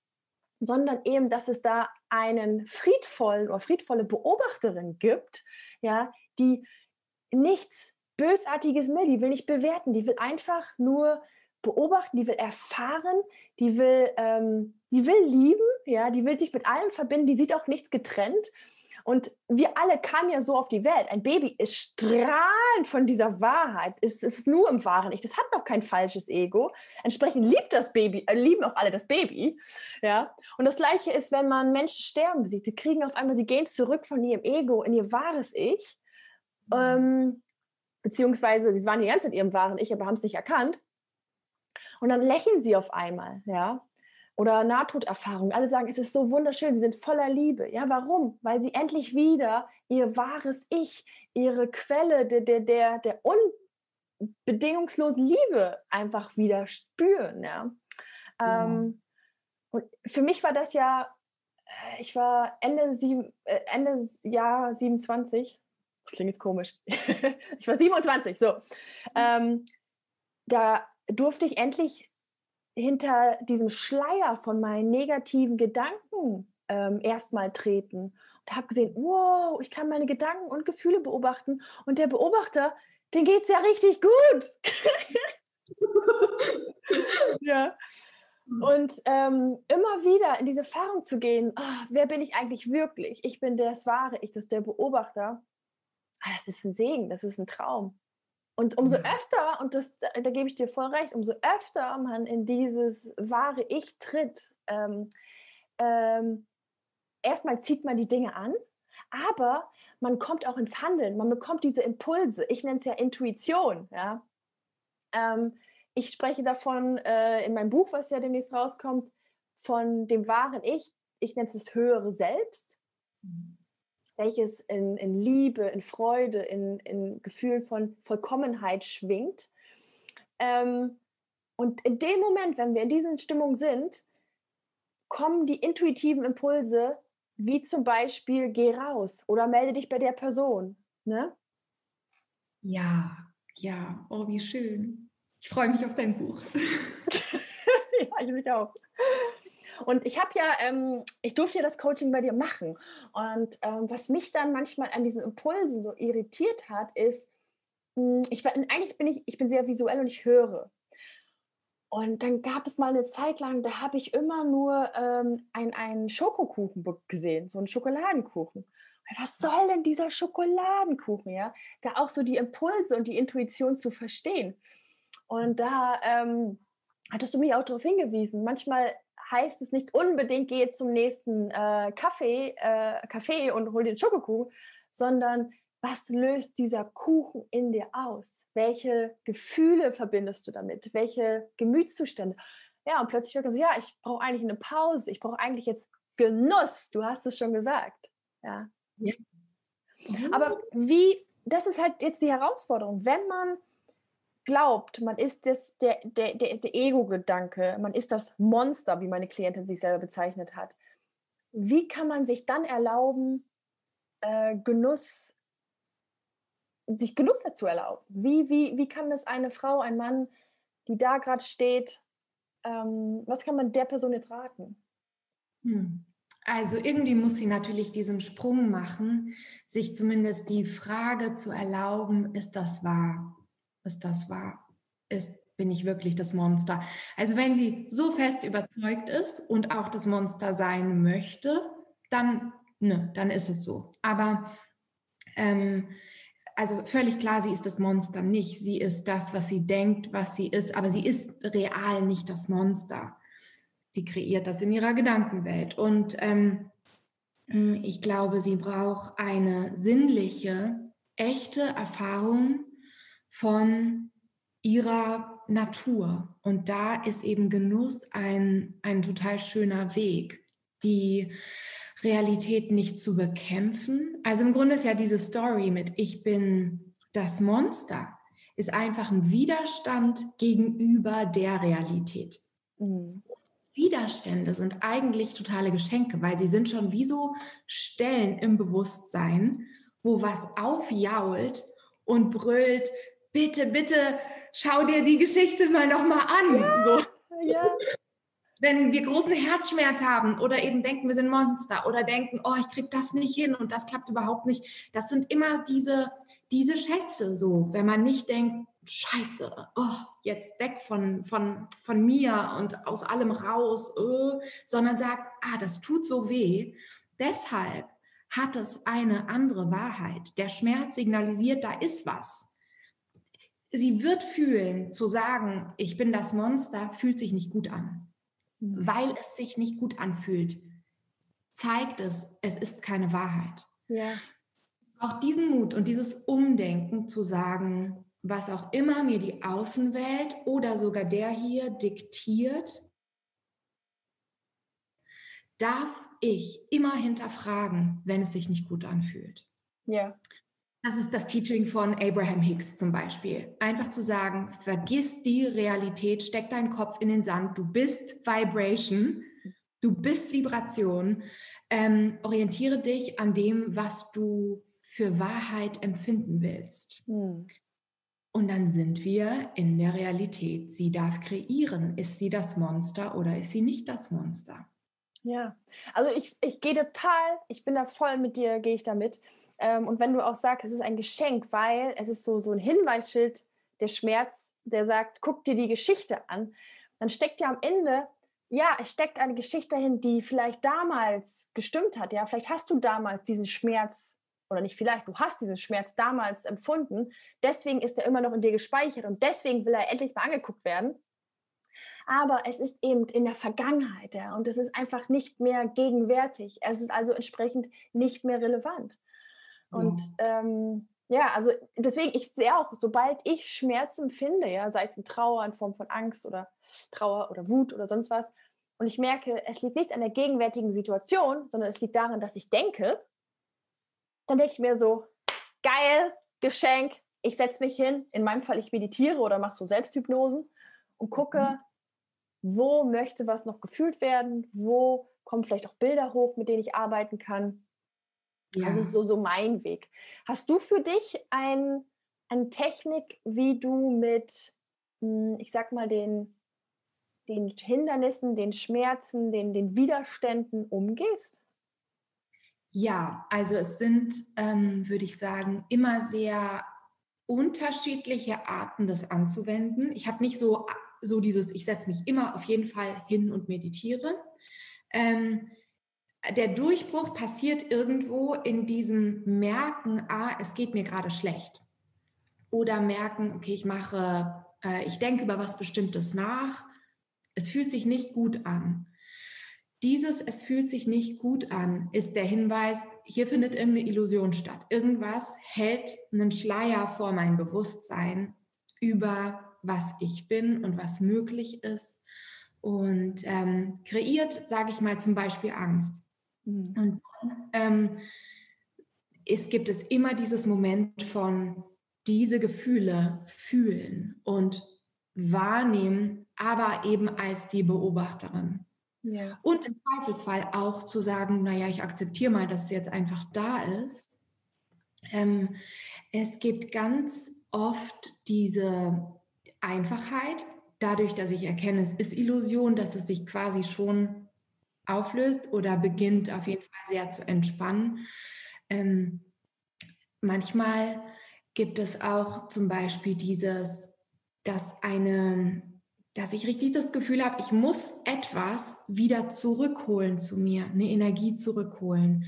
sondern eben, dass es da einen friedvollen oder friedvolle Beobachterin gibt, ja, die nichts Bösartiges will, die will nicht bewerten, die will einfach nur beobachten, die will erfahren, die will, ähm, die will lieben, ja, die will sich mit allem verbinden, die sieht auch nichts getrennt und wir alle kamen ja so auf die Welt. Ein Baby ist strahlend von dieser Wahrheit. Es ist nur im wahren Ich. Das hat noch kein falsches Ego. Entsprechend liebt das Baby, äh, lieben auch alle das Baby. Ja. Und das Gleiche ist, wenn man Menschen sterben sieht. Sie kriegen auf einmal, sie gehen zurück von ihrem Ego in ihr wahres Ich. Mhm. Ähm, beziehungsweise sie waren die ganze Zeit in ihrem wahren Ich, aber haben es nicht erkannt. Und dann lächeln sie auf einmal, ja oder Nahtoderfahrung. Alle sagen, es ist so wunderschön, sie sind voller Liebe. Ja, warum? Weil sie endlich wieder ihr wahres Ich, ihre Quelle der, der, der, der unbedingungslosen Liebe einfach wieder spüren. Ja. ja. Ähm, und für mich war das ja, äh, ich war Ende, sieben, äh, Ende Jahr 27, das klingt jetzt komisch, ich war 27, so. Mhm. Ähm, da durfte ich endlich hinter diesem Schleier von meinen negativen Gedanken ähm, erstmal treten und habe gesehen, wow, ich kann meine Gedanken und Gefühle beobachten und der Beobachter, den geht es ja richtig gut. ja. Und ähm, immer wieder in diese Erfahrung zu gehen, oh, wer bin ich eigentlich wirklich? Ich bin das wahre Ich, das der Beobachter. Ah, das ist ein Segen, das ist ein Traum. Und umso öfter, und das, da, da, gebe ich dir voll recht, umso öfter man in dieses wahre Ich tritt, ähm, ähm, erstmal zieht man die Dinge an, aber man kommt auch ins Handeln, man bekommt diese Impulse. Ich nenne es ja Intuition. Ja? Ähm, ich spreche davon äh, in meinem Buch, was ja demnächst rauskommt, von dem wahren Ich. Ich nenne es das höhere Selbst, mhm. Welches in, in, Liebe, in Freude, in, in Gefühl von Vollkommenheit schwingt. Ähm, und in dem Moment, wenn wir in diesen Stimmung sind, kommen die intuitiven Impulse, wie zum Beispiel, geh raus oder melde dich bei der Person. Ne? Ja, ja, oh, wie schön. Ich freue mich auf dein Buch. ja, ich mich auch. Und ich habe ja, ähm, ich durfte ja das Coaching bei dir machen. Und ähm, was mich dann manchmal an diesen Impulsen so irritiert hat, ist, hm, ich eigentlich bin ich, ich bin sehr visuell und ich höre. Und dann gab es mal eine Zeit lang, da habe ich immer nur ähm, ein, einen Schokokuchen gesehen, so einen Schokoladenkuchen. Was soll denn dieser Schokoladenkuchen, ja? Da auch so die Impulse und die Intuition zu verstehen. Und da ähm, hattest du mich auch darauf hingewiesen. Manchmal heißt es nicht unbedingt, gehe zum nächsten äh, Kaffee, äh, Café und hol den Schokokuchen, sondern was löst dieser Kuchen in dir aus? Welche Gefühle verbindest du damit? Welche Gemütszustände? Ja, und plötzlich wird so, ja, ich brauche eigentlich eine Pause. Ich brauche eigentlich jetzt Genuss. Du hast es schon gesagt. Ja. ja. Aber wie, das ist halt jetzt die Herausforderung, wenn man glaubt, man ist das, der, der, der, der Ego-Gedanke, man ist das Monster, wie meine Klientin sich selber bezeichnet hat. Wie kann man sich dann erlauben, äh, Genuss, sich Genuss dazu erlauben? Wie, wie, wie kann das eine Frau, ein Mann, die da gerade steht, ähm, was kann man der Person jetzt raten? Hm. Also irgendwie muss sie natürlich diesen Sprung machen, sich zumindest die Frage zu erlauben, ist das wahr? Ist das wahr? Ist, bin ich wirklich das Monster? Also wenn sie so fest überzeugt ist und auch das Monster sein möchte, dann, ne, dann ist es so. Aber ähm, also völlig klar, sie ist das Monster nicht. Sie ist das, was sie denkt, was sie ist, aber sie ist real nicht das Monster. Sie kreiert das in ihrer Gedankenwelt. Und ähm, ich glaube, sie braucht eine sinnliche, echte Erfahrung von ihrer Natur. Und da ist eben Genuss ein, ein total schöner Weg, die Realität nicht zu bekämpfen. Also im Grunde ist ja diese Story mit Ich bin das Monster, ist einfach ein Widerstand gegenüber der Realität. Mhm. Widerstände sind eigentlich totale Geschenke, weil sie sind schon wie so Stellen im Bewusstsein, wo was aufjault und brüllt, bitte, bitte schau dir die Geschichte mal nochmal an. Ja, so. ja. Wenn wir großen Herzschmerz haben oder eben denken, wir sind Monster oder denken, oh, ich krieg das nicht hin und das klappt überhaupt nicht. Das sind immer diese, diese Schätze so, wenn man nicht denkt, Scheiße, oh, jetzt weg von, von, von mir und aus allem raus, oh, sondern sagt, ah, das tut so weh. Deshalb hat es eine andere Wahrheit. Der Schmerz signalisiert, da ist was sie wird fühlen, zu sagen, ich bin das Monster, fühlt sich nicht gut an. Mhm. Weil es sich nicht gut anfühlt, zeigt es, es ist keine Wahrheit. Ja. Auch diesen Mut und dieses Umdenken zu sagen, was auch immer mir die Außenwelt oder sogar der hier diktiert, darf ich immer hinterfragen, wenn es sich nicht gut anfühlt. Ja. Das ist das Teaching von Abraham Hicks zum Beispiel. Einfach zu sagen, vergiss die Realität, steck deinen Kopf in den Sand, du bist Vibration, du bist Vibration, ähm, orientiere dich an dem, was du für Wahrheit empfinden willst. Hm. Und dann sind wir in der Realität. Sie darf kreieren. Ist sie das Monster oder ist sie nicht das Monster? Ja, also ich, ich gehe total, ich bin da voll mit dir, gehe ich da mit. Ähm, und wenn du auch sagst, es ist ein Geschenk, weil es ist so, so ein Hinweisschild, der Schmerz, der sagt, guck dir die Geschichte an, dann steckt ja am Ende, ja, es steckt eine Geschichte dahin, die vielleicht damals gestimmt hat. Ja, vielleicht hast du damals diesen Schmerz oder nicht vielleicht, du hast diesen Schmerz damals empfunden. Deswegen ist er immer noch in dir gespeichert und deswegen will er endlich mal angeguckt werden. Aber es ist eben in der Vergangenheit, ja, und es ist einfach nicht mehr gegenwärtig. Es ist also entsprechend nicht mehr relevant. Und ja. ähm, Ja, also deswegen, ich sehe auch, sobald ich Schmerzen empfinde, ja, sei es in Trauer in Form von Angst oder Trauer oder Wut oder sonst was, und ich merke, es liegt nicht an der gegenwärtigen Situation, sondern es liegt daran, dass ich denke, dann denke ich mir so, geil, Geschenk, ich setze mich hin, in meinem Fall ich meditiere oder mache so Selbsthypnosen und gucke, mhm. wo möchte was noch gefühlt werden, wo kommen vielleicht auch Bilder hoch, mit denen ich arbeiten kann. Ja. Also so, so mein Weg. Hast du für dich ein, eine Technik, wie du mit, hm, ich sag mal, den, den Hindernissen, den Schmerzen, den, den Widerständen umgehst? Ja, also es sind, ähm, würde ich sagen, immer sehr unterschiedliche Arten, das anzuwenden. Ich habe nicht so, so dieses, ich setze mich immer auf jeden Fall hin und meditiere. Ähm, der Durchbruch passiert irgendwo in diesem Merken, ah, es geht mir gerade schlecht. Oder merken, okay, ich mache, äh, ich denke über was Bestimmtes nach. Es fühlt sich nicht gut an. Dieses Es fühlt sich nicht gut an ist der Hinweis, hier findet irgendeine Illusion statt. Irgendwas hält einen Schleier vor mein Bewusstsein über was ich bin und was möglich ist und ähm, kreiert, sage ich mal, zum Beispiel Angst. Mhm. Und dann ähm, es gibt es immer dieses Moment von diese Gefühle fühlen und wahrnehmen, aber eben als die Beobachterin. Ja. Und im Zweifelsfall auch zu sagen, naja, ich akzeptiere mal, dass es jetzt einfach da ist. Ähm, es gibt ganz oft diese Einfachheit, dadurch, dass ich erkenne, es ist Illusion, dass es sich quasi schon auflöst oder beginnt auf jeden Fall sehr zu entspannen. Ähm, manchmal gibt es auch zum Beispiel dieses, dass eine dass ich richtig das Gefühl habe, ich muss etwas wieder zurückholen zu mir, eine Energie zurückholen.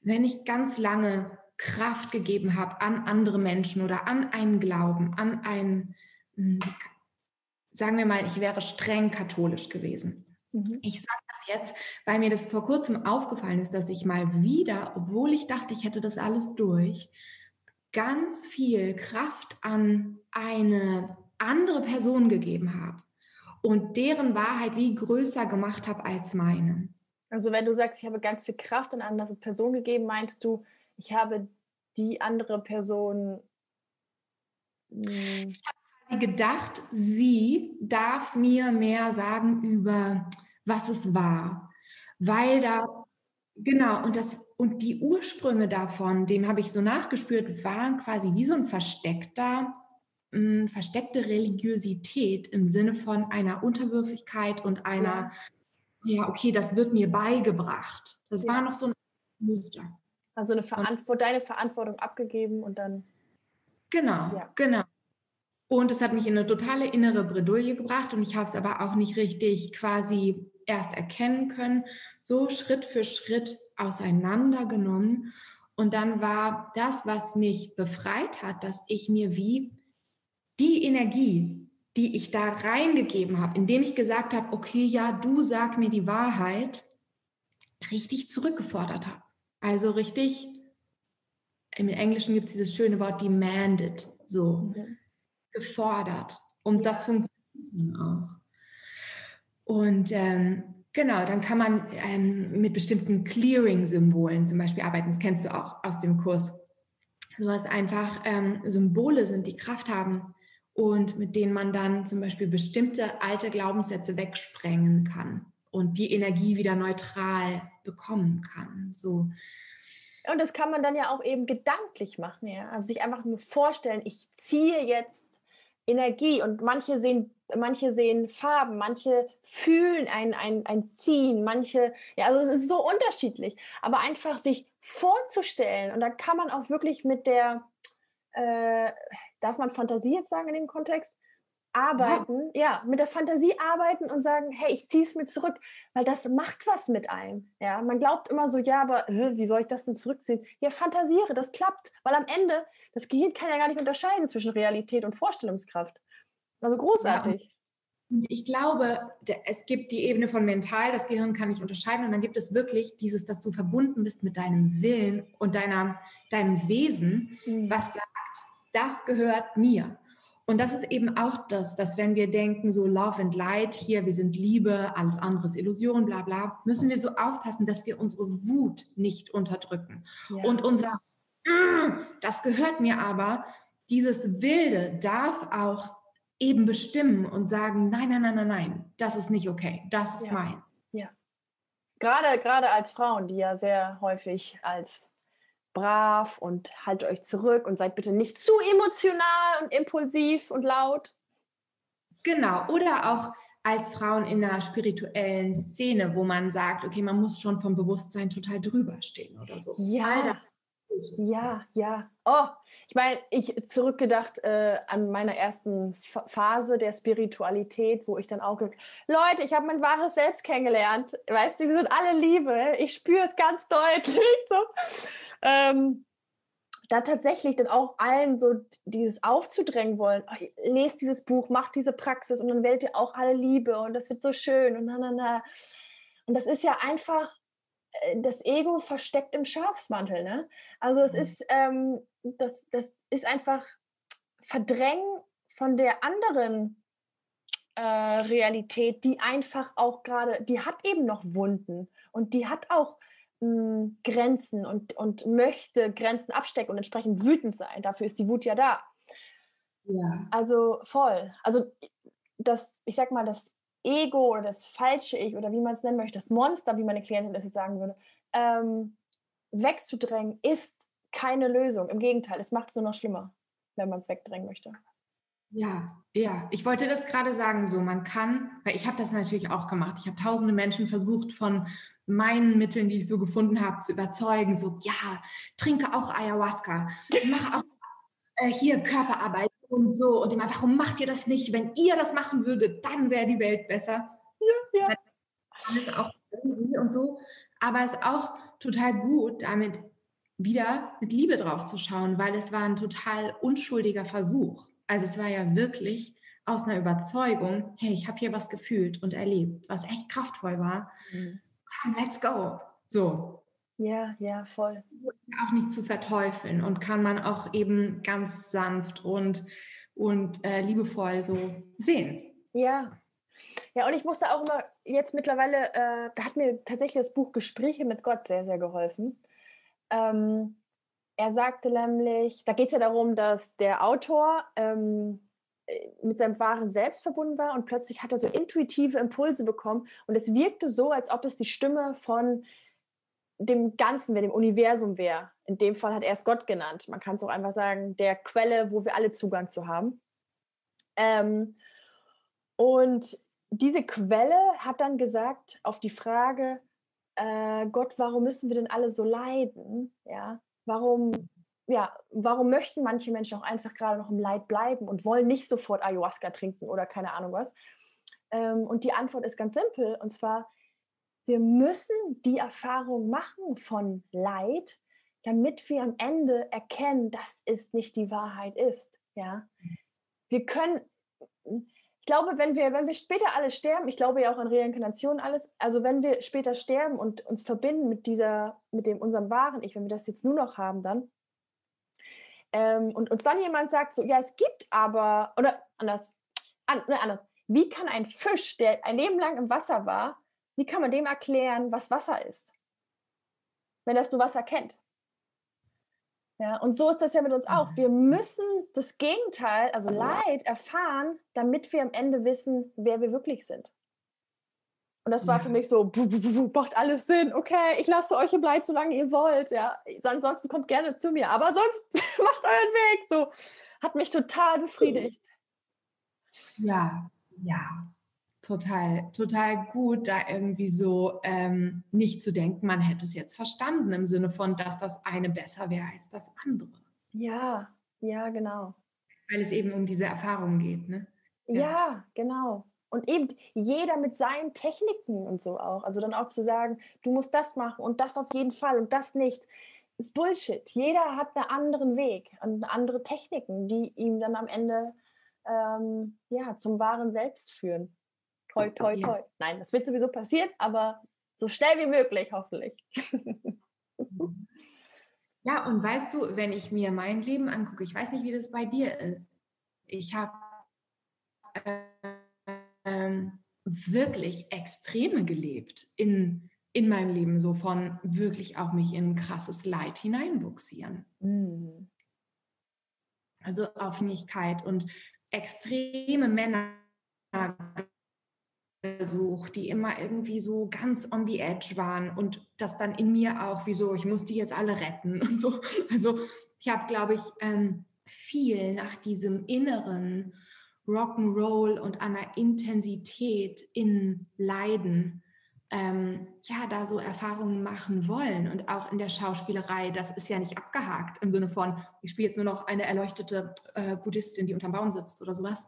Wenn ich ganz lange Kraft gegeben habe an andere Menschen oder an einen Glauben, an ein, hm, sagen wir mal, ich wäre streng katholisch gewesen. Mhm. Ich sage das jetzt, weil mir das vor kurzem aufgefallen ist, dass ich mal wieder, obwohl ich dachte, ich hätte das alles durch, ganz viel Kraft an eine andere Person gegeben habe und deren Wahrheit wie größer gemacht habe als meine. Also wenn du sagst, ich habe ganz viel Kraft an andere Person gegeben, meinst du, ich habe die andere Person. Hm, ich habe gedacht, sie darf mir mehr sagen über, was es war, weil da genau und das und die Ursprünge davon, dem habe ich so nachgespürt, waren quasi wie so ein versteckter mh, versteckte Religiosität im Sinne von einer Unterwürfigkeit und einer, ja, okay, das wird mir beigebracht. Das war noch so ein Muster. Also eine Verantwortung, deine Verantwortung abgegeben und dann. Genau, ja. genau. Und es hat mich in eine totale innere Bredouille gebracht und ich habe es aber auch nicht richtig quasi erst erkennen können, so Schritt für Schritt auseinandergenommen. Und dann war das, was mich befreit hat, dass ich mir wie die Energie, die ich da reingegeben habe, indem ich gesagt habe, okay, ja, du sag mir die Wahrheit, richtig zurückgefordert habe. Also richtig, im Englischen gibt es dieses schöne Wort demanded, so mhm. Gefordert. Und das funktioniert auch. Und ähm, genau, dann kann man ähm, mit bestimmten Clearing-Symbolen zum Beispiel arbeiten. Das kennst du auch aus dem Kurs. So was einfach ähm, Symbole sind, die Kraft haben, und mit denen man dann zum Beispiel bestimmte alte Glaubenssätze wegsprengen kann und die Energie wieder neutral bekommen kann. So. Und das kann man dann ja auch eben gedanklich machen, ja. Also sich einfach nur vorstellen, ich ziehe jetzt Energie und manche sehen, manche sehen Farben, manche fühlen ein, ein, ein Ziehen, manche, ja, also es ist so unterschiedlich. Aber einfach sich vorzustellen und da kann man auch wirklich mit der, äh, darf man Fantasie jetzt sagen in dem Kontext? Arbeiten, ja. ja, mit der Fantasie arbeiten und sagen, hey, ich ziehe es mir zurück, weil das macht was mit einem. Ja, man glaubt immer so, ja, aber äh, wie soll ich das denn zurückziehen? Ja, fantasiere, das klappt, weil am Ende das Gehirn kann ja gar nicht unterscheiden zwischen Realität und Vorstellungskraft. Also großartig. Ja. Ich glaube, es gibt die Ebene von mental, das Gehirn kann nicht unterscheiden. Und dann gibt es wirklich dieses, dass du verbunden bist mit deinem Willen und deiner, deinem Wesen, mhm. was sagt, das gehört mir. Und das ist eben auch das, dass wenn wir denken, so Love and Light, hier, wir sind Liebe, alles andere ist Illusion, bla bla, müssen wir so aufpassen, dass wir unsere Wut nicht unterdrücken. Ja. Und unser, das gehört mir aber, dieses Wilde darf auch eben bestimmen und sagen, nein, nein, nein, nein, nein, das ist nicht okay, das ist ja. meins. Ja. Gerade, gerade als Frauen, die ja sehr häufig als brav und haltet euch zurück und seid bitte nicht zu emotional und impulsiv und laut. Genau, oder auch als Frauen in einer spirituellen Szene, wo man sagt, okay, man muss schon vom Bewusstsein total drüber stehen oder so. Ja, ja, ja. Oh, ich meine, ich zurückgedacht äh, an meiner ersten Phase der Spiritualität, wo ich dann auch, Leute, ich habe mein wahres Selbst kennengelernt. Weißt du, wir sind alle Liebe. Ich spüre es ganz deutlich. So. Ähm, da tatsächlich dann auch allen so dieses aufzudrängen wollen, oh, lest dieses Buch, macht diese Praxis und dann werdet ihr auch alle Liebe und das wird so schön und na, na, na. Und das ist ja einfach das Ego versteckt im Schafsmantel. Ne? Also es mhm. ist, ähm, das, das ist einfach Verdrängen von der anderen äh, Realität, die einfach auch gerade, die hat eben noch Wunden und die hat auch mh, hm, Grenzen und, und möchte Grenzen abstecken und entsprechend wütend sein. Dafür ist die Wut ja da. Ja. Also voll. Also das, ich sag mal, das Ego oder das falsche Ich oder wie man es nennen möchte, das Monster, wie meine Klientin das jetzt sagen würde, ähm, wegzudrängen, ist keine Lösung. Im Gegenteil, es macht es nur noch schlimmer, wenn man es wegdrängen möchte. Ja, ja, ich wollte das gerade sagen, so man kann, weil ich habe das natürlich auch gemacht. Ich habe tausende Menschen versucht von meinen Mitteln, die ich so gefunden habe, zu überzeugen. So, ja, trinke auch Ayahuasca, mach auch äh, hier Körperarbeit, und so. Und immer, warum macht ihr das nicht? Wenn ihr das machen würdet, dann wäre die Welt besser. Ja, ja. Das ist auch irgendwie und so. Aber es ist auch total gut, damit wieder mit Liebe drauf zu schauen, weil es war ein total unschuldiger Versuch. Also es war ja wirklich aus einer Überzeugung, hey, ich habe hier was gefühlt und erlebt, was echt kraftvoll war. Mhm. let's go. So. Ja, ja, voll. Auch nicht zu verteufeln und kann man auch eben ganz sanft und, und äh, liebevoll so sehen. Ja. Ja, und ich musste auch immer jetzt mittlerweile, äh, da hat mir tatsächlich das Buch Gespräche mit Gott sehr, sehr geholfen. Ähm, er sagte nämlich, da geht es ja darum, dass der Autor ähm, äh, mit seinem wahren Selbst verbunden war und plötzlich hat er so intuitive Impulse bekommen und es wirkte so, als ob es die Stimme von dem Ganzen wäre, dem Universum wäre. In dem Fall hat er es Gott genannt. Man kann es auch einfach sagen, der Quelle, wo wir alle Zugang zu haben. Ähm, und diese Quelle hat dann gesagt auf die Frage, äh, Gott, warum müssen wir denn alle so leiden? Ja, warum, ja, warum möchten manche Menschen auch einfach gerade noch im Leid bleiben und wollen nicht sofort Ayahuasca trinken oder keine Ahnung was? Ähm, und die Antwort ist ganz simpel, und zwar, wir müssen die Erfahrung machen von Leid, damit wir am Ende erkennen, dass es nicht die Wahrheit ist. Ja, wir können, ich glaube, wenn wir, wenn wir später alle sterben, ich glaube ja auch an Reinkarnation alles, also wenn wir später sterben und uns verbinden mit dieser, mit dem unserem wahren Ich, wenn wir das jetzt nur noch haben, dann ähm, und uns dann jemand sagt, so, ja, es gibt aber, oder anders, an, ne, anders, wie kann ein Fisch, der ein Leben lang im Wasser war, wie kann man dem erklären, was Wasser ist? Wenn das nur Wasser kennt. Ja, und so ist das ja mit uns auch. Wir mhm. müssen das Gegenteil, also Leid, erfahren, damit wir am Ende wissen, wer wir wirklich sind. Und das war ja. für mich so, buh, buh, buh, macht alles Sinn. Okay, ich lasse euch im Leid, solange ihr wollt. Ja, ansonsten kommt gerne zu mir. Aber sonst macht euren Weg. So hat mich total befriedigt. Ja, ja total, total gut, da irgendwie so ähm, nicht zu denken, man hätte es jetzt verstanden im Sinne von, dass das eine besser wäre als das andere. Ja, ja, genau. Weil es eben um diese Erfahrung geht, ne? Ja. ja, genau. Und eben jeder mit seinen Techniken und so auch. Also dann auch zu sagen, du musst das machen und das auf jeden Fall und das nicht, ist Bullshit. Jeder hat einen anderen Weg und andere Techniken, die ihm dann am Ende ähm, ja, zum wahren Selbst führen. Toi, toi, toi. Ja. Nein, das wird sowieso passieren, aber so schnell wie möglich, hoffentlich. Ja, und weißt du, wenn ich mir mein Leben angucke, ich weiß nicht, wie das bei dir ist. Ich habe ähm, wirklich Extreme gelebt in, in meinem Leben, so von wirklich auch mich in krasses Leid hineinbuxieren. Mhm. Also Aufhängigkeit und extreme Männer gesucht, die immer irgendwie so ganz on the edge waren und das dann in mir auch, wieso, ich muss die jetzt alle retten und so. Also ich habe, glaube ich, ähm, viel nach diesem inneren Rock'n'Roll und einer Intensität in Leiden, ähm, ja, da so Erfahrungen machen wollen. Und auch in der Schauspielerei, das ist ja nicht abgehakt im Sinne von, ich spiele jetzt nur noch eine erleuchtete äh, Buddhistin, die unterm Baum sitzt oder sowas,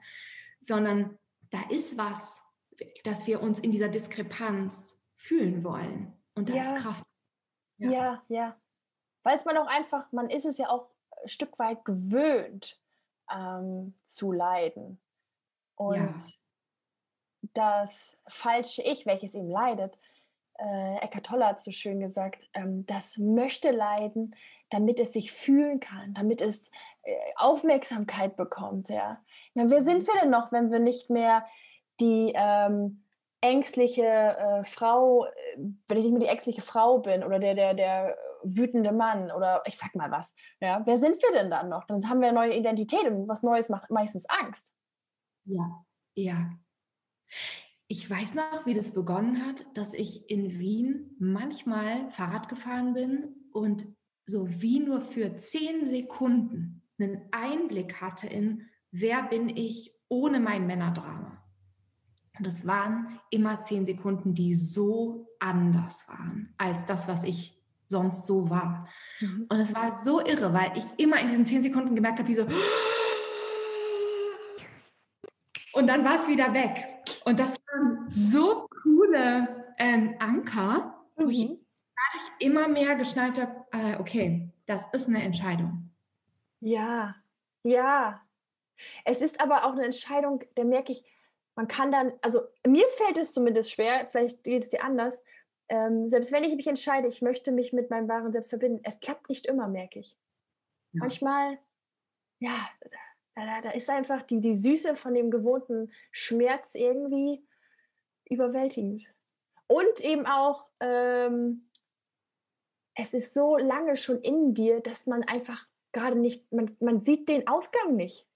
sondern da ist was, dass wir uns in dieser Diskrepanz fühlen wollen. Und da ja. ist Kraft. Ja, ja. ja. Weil es man auch einfach, man ist es ja auch ein Stück weit gewöhnt ähm, zu leiden. Und ja. das falsche Ich, welches ihm leidet, äh, Eckhart Tolle hat so schön gesagt, ähm, das möchte leiden, damit es sich fühlen kann, damit es äh, Aufmerksamkeit bekommt. Ja. Meine, wer sind mhm. wir denn noch, wenn wir nicht mehr die ähm, ängstliche äh, Frau, äh, wenn ich nicht mehr die ängstliche Frau bin oder der, der, der wütende Mann oder ich sag mal was, ja, wer sind wir denn dann noch? Dann haben wir eine neue Identität und was Neues macht meistens Angst. Ja, ja. Ich weiß noch, wie das begonnen hat, dass ich in Wien manchmal Fahrrad gefahren bin und so wie nur für zehn Sekunden einen Einblick hatte in, wer bin ich ohne mein Männerdrama. Und das waren immer zehn Sekunden, die so anders waren als das, was ich sonst so war. Mhm. Und es war so irre, weil ich immer in diesen zehn Sekunden gemerkt habe, wie so, und dann war es wieder weg. Und das waren so coole ähm, Anker, wo ich mhm. dadurch immer mehr geschnallt habe, äh, okay, das ist eine Entscheidung. Ja, ja. Es ist aber auch eine Entscheidung, da merke ich, man kann dann, also mir fällt es zumindest schwer, vielleicht geht es dir anders, ähm, selbst wenn ich mich entscheide, ich möchte mich mit meinem wahren Selbst verbinden, es klappt nicht immer, merke ich. Ja. Manchmal, ja, da, da, ist einfach die, die Süße von dem gewohnten Schmerz irgendwie überwältigend. Und eben auch, ähm, es ist so lange schon in dir, dass man einfach gerade nicht, man, man sieht den Ausgang nicht.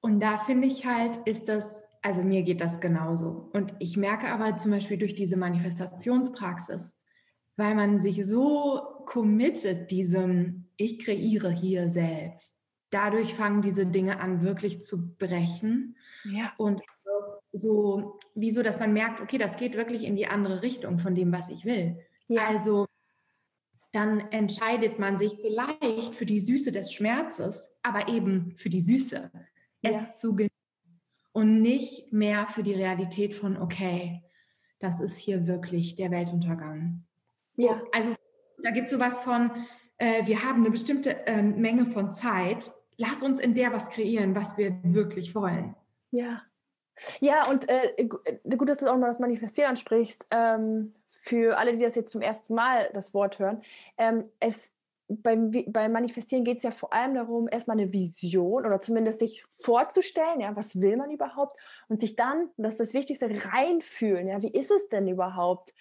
Und da finde ich halt, ist das, also mir geht das genauso. Und ich merke aber zum Beispiel durch diese Manifestationspraxis, weil man sich so committet diesem, ich kreiere hier selbst. Dadurch fangen diese Dinge an, wirklich zu brechen. Ja. Und so, wieso, dass man merkt, okay, das geht wirklich in die andere Richtung von dem, was ich will. Ja. Also dann entscheidet man sich vielleicht für die Süße des Schmerzes, aber eben für die Süße, ja. es zu genießen und nicht mehr für die Realität von, okay, das ist hier wirklich der Weltuntergang. Ja. Also da gibt es sowas von, äh, wir haben eine bestimmte äh, Menge von Zeit, lass uns in der was kreieren, was wir wirklich wollen. Ja. Ja, und äh, äh gut, dass du auch mal das Manifestieren ansprichst. Ähm, für alle, die das jetzt zum ersten Mal das Wort hören. Ähm, es beim, beim Manifestieren geht es ja vor allem darum, erstmal eine Vision oder zumindest sich vorzustellen, ja, was will man überhaupt und sich dann, das ist das Wichtigste, reinfühlen, ja, wie ist es denn überhaupt,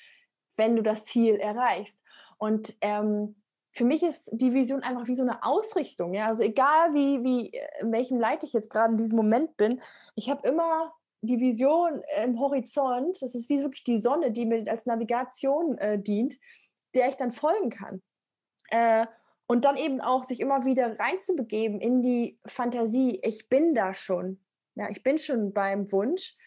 wenn du das Ziel erreichst? Und ähm, für mich ist die Vision einfach wie so eine Ausrichtung, ja, also egal wie, wie, in welchem Leid ich jetzt gerade in diesem Moment bin, ich habe immer die Vision im Horizont, das ist wie wirklich die Sonne, die mir als Navigation äh, dient, der ich dann folgen kann. Äh, und dann eben auch sich immer wieder reinzubegeben in die Fantasie, ich bin da schon. Ja, ich bin schon beim Wunsch.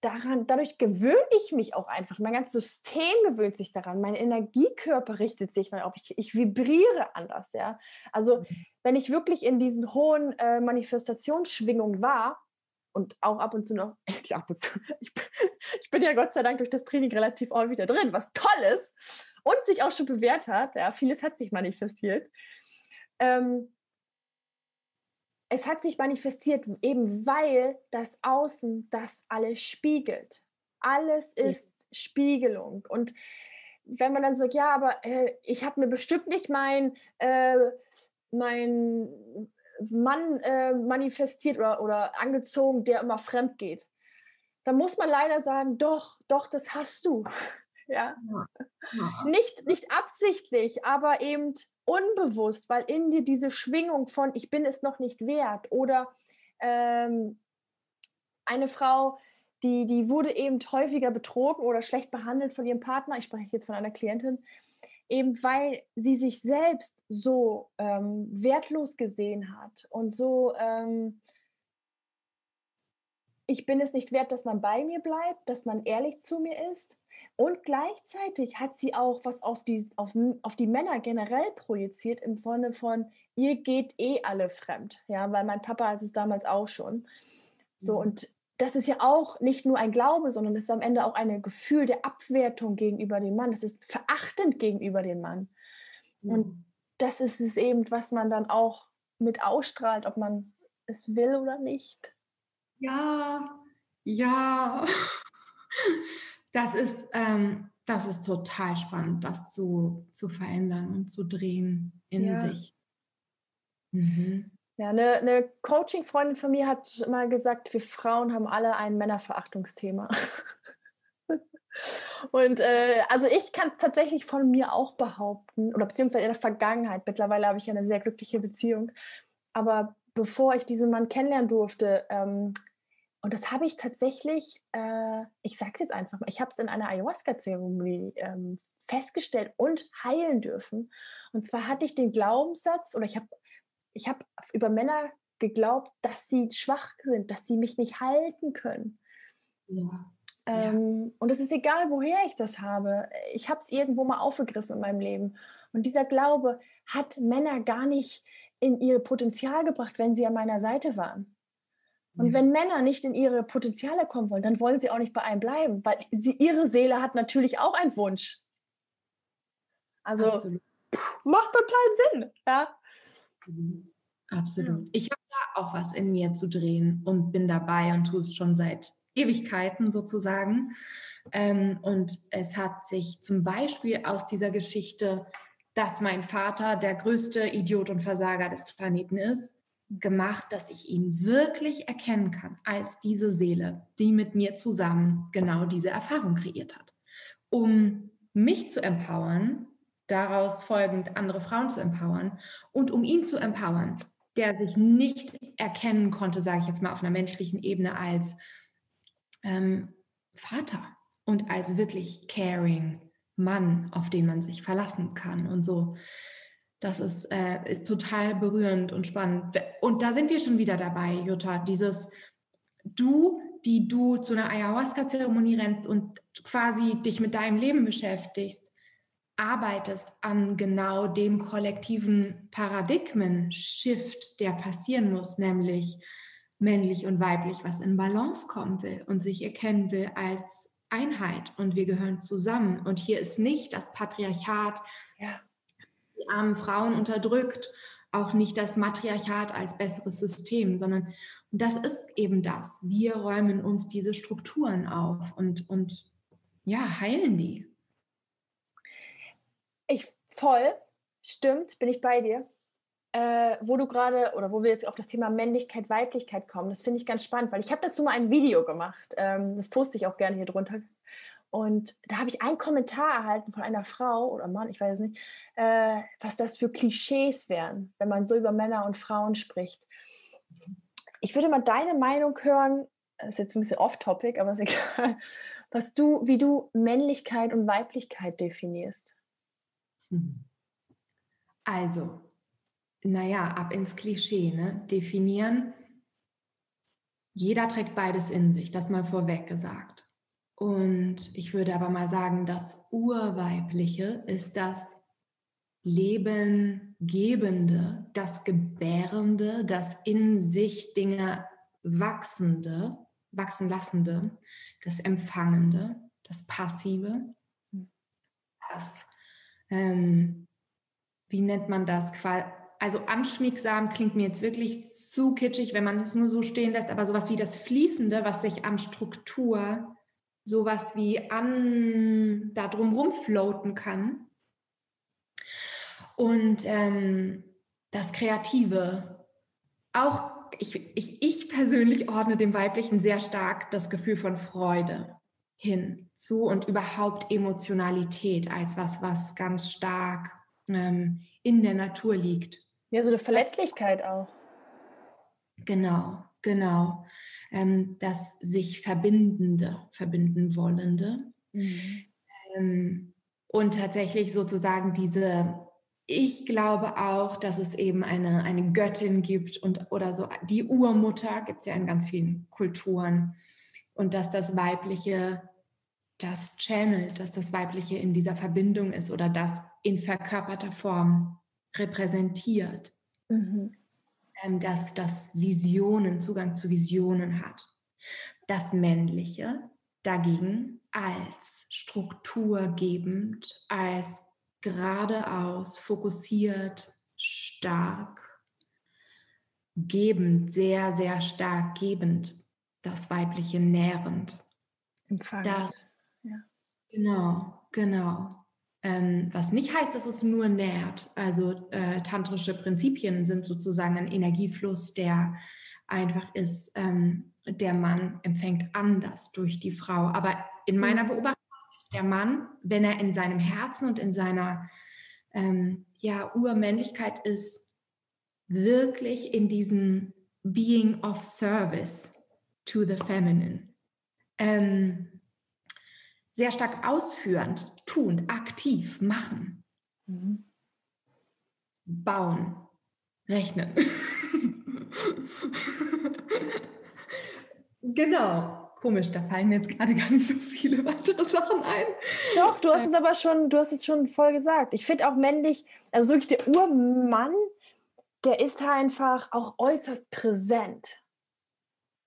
Daran, dadurch gewöhne ich mich auch einfach. Mein ganzes System gewöhnt sich daran. Mein Energiekörper richtet sich neu auf. Ich, ich vibriere anders. Ja? Also, mhm. wenn ich wirklich in diesen hohen äh, Manifestationsschwingungen war, und auch ab und zu noch, ab und zu, ich, ich, bin ja Gott sei Dank durch das Training relativ häufig da drin, was toll ist und sich auch schon bewährt hat. Ja, vieles hat sich manifestiert. Ähm, es hat sich manifestiert, eben weil das Außen das alles spiegelt. Alles ist ja. Spiegelung. Und wenn man dann sagt, ja, aber äh, ich habe mir bestimmt nicht mein, äh, mein Mann äh, manifestiert oder, oder angezogen, der immer fremd geht. Da muss man leider sagen, doch, doch, das hast du. Ja. ja. Nicht, nicht absichtlich, aber eben unbewusst, weil in dir diese Schwingung von ich bin es noch nicht wert oder ähm, eine Frau, die, die wurde eben häufiger betrogen oder schlecht behandelt von ihrem Partner. Ich spreche jetzt von einer Klientin, eben weil sie sich selbst so ähm, wertlos gesehen hat und so, ähm, ich bin es nicht wert, dass man bei mir bleibt, dass man ehrlich zu mir ist. Und gleichzeitig hat sie auch was auf die, auf, auf die Männer generell projiziert im Sinne von, ihr geht eh alle fremd. Ja, weil mein Papa hat es damals auch schon. So, mhm. und das ist ja auch nicht nur ein Glaube, sondern es ist am Ende auch ein Gefühl der Abwertung gegenüber dem Mann. Es ist verachtend gegenüber dem Mann. Mhm. Und das ist es eben, was man dann auch mit ausstrahlt, ob man es will oder nicht. Ja, ja. Das ist, ähm, das ist total spannend, das zu, zu verändern und zu drehen in ja. sich. Mhm. Ja, eine, eine Coaching-Freundin von mir hat mal gesagt, wir Frauen haben alle ein Männerverachtungsthema. Und äh, also ich kann es tatsächlich von mir auch behaupten, oder beziehungsweise in der Vergangenheit. Mittlerweile habe ich ja eine sehr glückliche Beziehung. Aber bevor ich diesen Mann kennenlernen durfte, ähm, und das habe ich tatsächlich, äh, ich sage es jetzt einfach mal, ich habe es in einer Ayahuasca-Zeremonie ähm, festgestellt und heilen dürfen. Und zwar hatte ich den Glaubenssatz, oder ich habe ich habe über Männer geglaubt, dass sie schwach sind, dass sie mich nicht halten können. Ja. Ähm, ja. Und es ist egal, woher ich das habe. Ich habe es irgendwo mal aufgegriffen in meinem Leben. Und dieser Glaube hat Männer gar nicht in ihr Potenzial gebracht, wenn sie an meiner Seite waren. Und ja. wenn Männer nicht in ihre Potenziale kommen wollen, dann wollen sie auch nicht bei einem bleiben, weil sie, ihre Seele hat natürlich auch einen Wunsch. Also pff, macht total Sinn. Ja. Absolut. Ja. Ich habe da auch was in mir zu drehen und bin dabei und tue es schon seit Ewigkeiten sozusagen. Ähm, und es hat sich zum Beispiel aus dieser Geschichte, dass mein Vater der größte Idiot und Versager des Planeten ist, gemacht, dass ich ihn wirklich erkennen kann als diese Seele, die mit mir zusammen genau diese Erfahrung kreiert hat. Um mich zu empowern, daraus folgend andere Frauen zu empowern und um ihn zu empowern, der sich nicht erkennen konnte, sage ich jetzt mal auf einer menschlichen Ebene als ähm, Vater und als wirklich caring Mann, auf den man sich verlassen kann und so. Das ist, äh, ist total berührend und spannend. Und da sind wir schon wieder dabei, Jutta, dieses du, die du zu einer Ayahuasca-Zeremonie rennst und quasi dich mit deinem Leben beschäftigst, arbeitest an genau dem kollektiven Paradigmen-Shift, der passieren muss, nämlich männlich und weiblich, was in Balance kommen will und sich erkennen will als Einheit und wir gehören zusammen. Und hier ist nicht das Patriarchat, ja. Die armen Frauen unterdrückt, auch nicht das Matriarchat als besseres System, sondern das ist eben das. Wir räumen uns diese Strukturen auf und, und ja, heilen die. Ich voll, stimmt, bin ich bei dir. Äh, wo du gerade oder wo wir jetzt auf das Thema Männlichkeit, Weiblichkeit kommen, das finde ich ganz spannend, weil ich habe dazu mal ein Video gemacht. Ähm, das poste ich auch gerne hier drunter. Und da habe ich einen Kommentar erhalten von einer Frau oder Mann, ich weiß es nicht, äh, was das für Klischees wären, wenn man so über Männer und Frauen spricht. Ich würde mal deine Meinung hören, das ist jetzt ein bisschen off-topic, aber ist egal, was du, wie du Männlichkeit und Weiblichkeit definierst. Also, naja, ab ins Klischee, ne? definieren. Jeder trägt beides in sich, das mal vorweg gesagt. Und ich würde aber mal sagen, das Urweibliche ist das Lebengebende, das Gebärende, das in sich Dinge wachsende, wachsen lassende, das Empfangende, das Passive, das ähm, wie nennt man das? Also anschmiegsam klingt mir jetzt wirklich zu kitschig, wenn man es nur so stehen lässt, aber sowas wie das Fließende, was sich an Struktur sowas wie an da drumherum floaten kann. Und ähm, das Kreative, auch ich, ich, ich persönlich ordne dem Weiblichen sehr stark das Gefühl von Freude hin zu und überhaupt Emotionalität als was, was ganz stark ähm, in der Natur liegt. Ja, so eine Verletzlichkeit auch. Genau, genau. Ähm, das sich Verbindende, verbinden wollende. Mhm. Ähm, und tatsächlich sozusagen diese, ich glaube auch, dass es eben eine, eine Göttin gibt und oder so, die Urmutter gibt es ja in ganz vielen Kulturen. Und dass das Weibliche das channelt, dass das Weibliche in dieser Verbindung ist oder das in verkörperter Form repräsentiert. Mhm ähm, dass das Visionen, Zugang zu Visionen hat. Das Männliche dagegen als strukturgebend, als geradeaus, fokussiert, stark, gebend, sehr, sehr stark gebend, das Weibliche nährend. Empfangend. Das, ja. Genau, genau. Ähm, was nicht heißt, dass es nur nährt. Also äh, tantrische Prinzipien sind sozusagen ein Energiefluss, der einfach ist, ähm, der Mann empfängt anders durch die Frau. Aber in meiner mhm. Beobachtung ist der Mann, wenn er in seinem Herzen und in seiner ähm, ja, Urmännlichkeit ist, wirklich in diesem Being of Service to the Feminine. Ähm, sehr stark ausführend, tuend, aktiv, machen, mhm. bauen, rechnen. genau. Komisch, da fallen mir jetzt gerade gar nicht so viele weitere Sachen ein. Doch, du hast äh, es aber schon, du hast es schon voll gesagt. Ich finde auch männlich, also wirklich der Urmann, der ist einfach auch äußerst präsent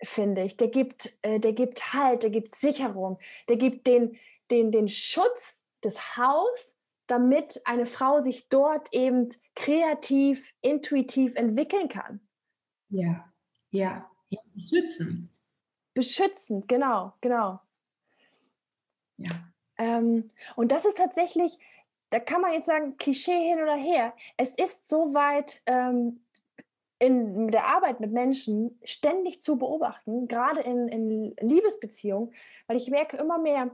finde ich. Der gibt, äh, der gibt Halt, der gibt Sicherung, der gibt den, den, den Schutz des Haus, damit eine Frau sich dort eben kreativ, intuitiv entwickeln kann. Ja, ja, ja beschützen. Beschützend, genau, genau. Ja. Ähm, und das ist tatsächlich, da kann man jetzt sagen, Klischee hin oder her. Es ist soweit ähm, in der Arbeit mit Menschen ständig zu beobachten, gerade in, in Liebesbeziehungen, weil ich merke immer mehr,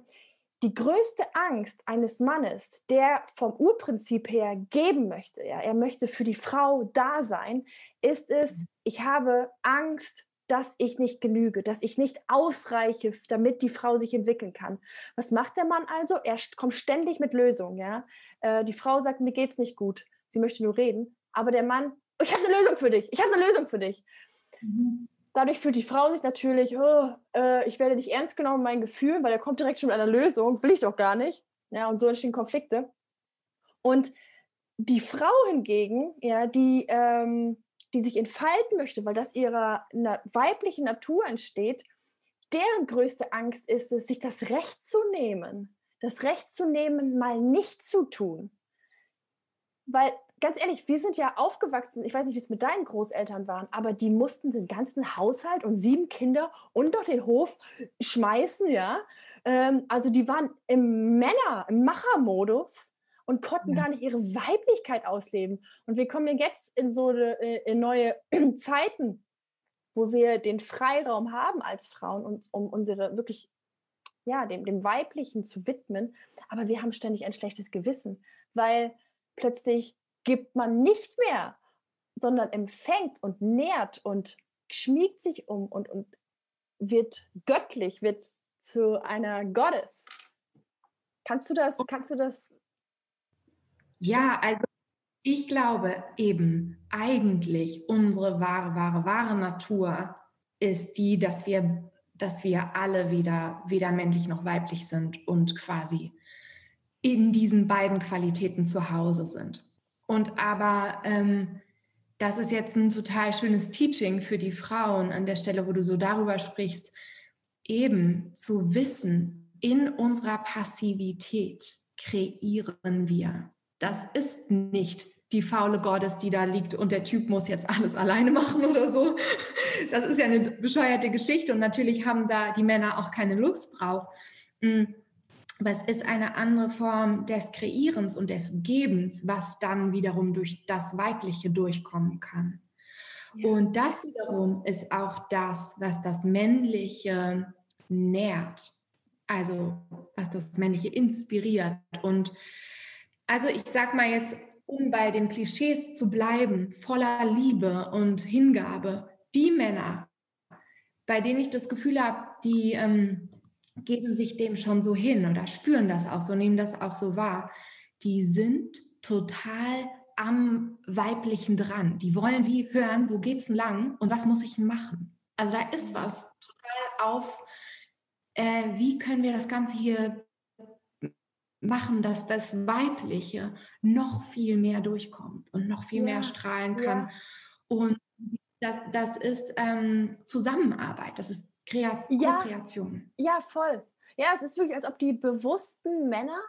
die größte Angst eines Mannes, der vom Urprinzip her geben möchte, ja, er möchte für die Frau da sein, ist es, mhm. ich habe Angst, dass ich nicht genüge, dass ich nicht ausreiche, damit die Frau sich entwickeln kann. Was macht der Mann also? Er kommt ständig mit Lösungen. Ja? Äh, die Frau sagt, mir geht's nicht gut, sie möchte nur reden, aber der Mann ich habe eine Lösung für dich, ich habe eine Lösung für dich. Mhm. Dadurch fühlt die Frau sich natürlich, oh, äh, ich werde nicht ernst genommen in meinen Gefühlen, weil er kommt direkt schon mit einer Lösung, will ich doch gar nicht. Ja, und so entstehen Konflikte. Und die Frau hingegen, ja, die, ähm, die sich entfalten möchte, weil das ihrer na weiblichen Natur entsteht, deren größte Angst ist es, sich das Recht zu nehmen. Das Recht zu nehmen, mal nicht zu tun. Weil ganz ehrlich, wir sind ja aufgewachsen, ich weiß nicht, wie es mit deinen Großeltern waren, aber die mussten den ganzen Haushalt und sieben Kinder und doch den Hof schmeißen, ja. Ähm, also die waren im Männer, im Machermodus und konnten ja. gar nicht ihre Weiblichkeit ausleben. Und wir kommen jetzt in so äh, in neue Zeiten, wo wir den Freiraum haben als Frauen, uns, um unsere wirklich, ja, dem, dem Weiblichen zu widmen. Aber wir haben ständig ein schlechtes Gewissen, weil plötzlich gibt man nicht mehr, sondern empfängt und nährt und schmiegt sich um und, und wird göttlich, wird zu einer Goddess. Kannst du das, kannst du das? Ja, also ich glaube eben eigentlich unsere wahre, wahre, wahre Natur ist die, dass wir, dass wir alle weder, weder männlich noch weiblich sind und quasi in diesen beiden Qualitäten zu Hause sind. Und aber ähm, das ist jetzt ein total schönes Teaching für die Frauen an der Stelle, wo du so darüber sprichst, eben zu wissen, in unserer Passivität kreieren wir. Das ist nicht die faule Gottes, die da liegt und der Typ muss jetzt alles alleine machen oder so. Das ist ja eine bescheuerte Geschichte und natürlich haben da die Männer auch keine Lust drauf. Aber es ist eine andere Form des Kreierens und des Gebens, was dann wiederum durch das Weibliche durchkommen kann. Ja. Und das wiederum ist auch das, was das Männliche nährt. Also was das Männliche inspiriert. Und also ich sag mal jetzt, um bei den Klischees zu bleiben, voller Liebe und Hingabe, die Männer, bei denen ich das Gefühl habe, die ähm, geben sich dem schon so hin oder spüren das auch so, nehmen das auch so wahr, die sind total am Weiblichen dran. Die wollen wie hören, wo geht's denn lang und was muss ich denn machen? Also da ist was total auf, äh, wie können wir das Ganze hier machen, dass das Weibliche noch viel mehr durchkommt und noch viel ja, mehr strahlen kann. Ja. Und das, das ist ähm, Zusammenarbeit, das ist Kreat ja, Kreation. Ja, voll. Ja, es ist wirklich, als ob die bewussten Männer,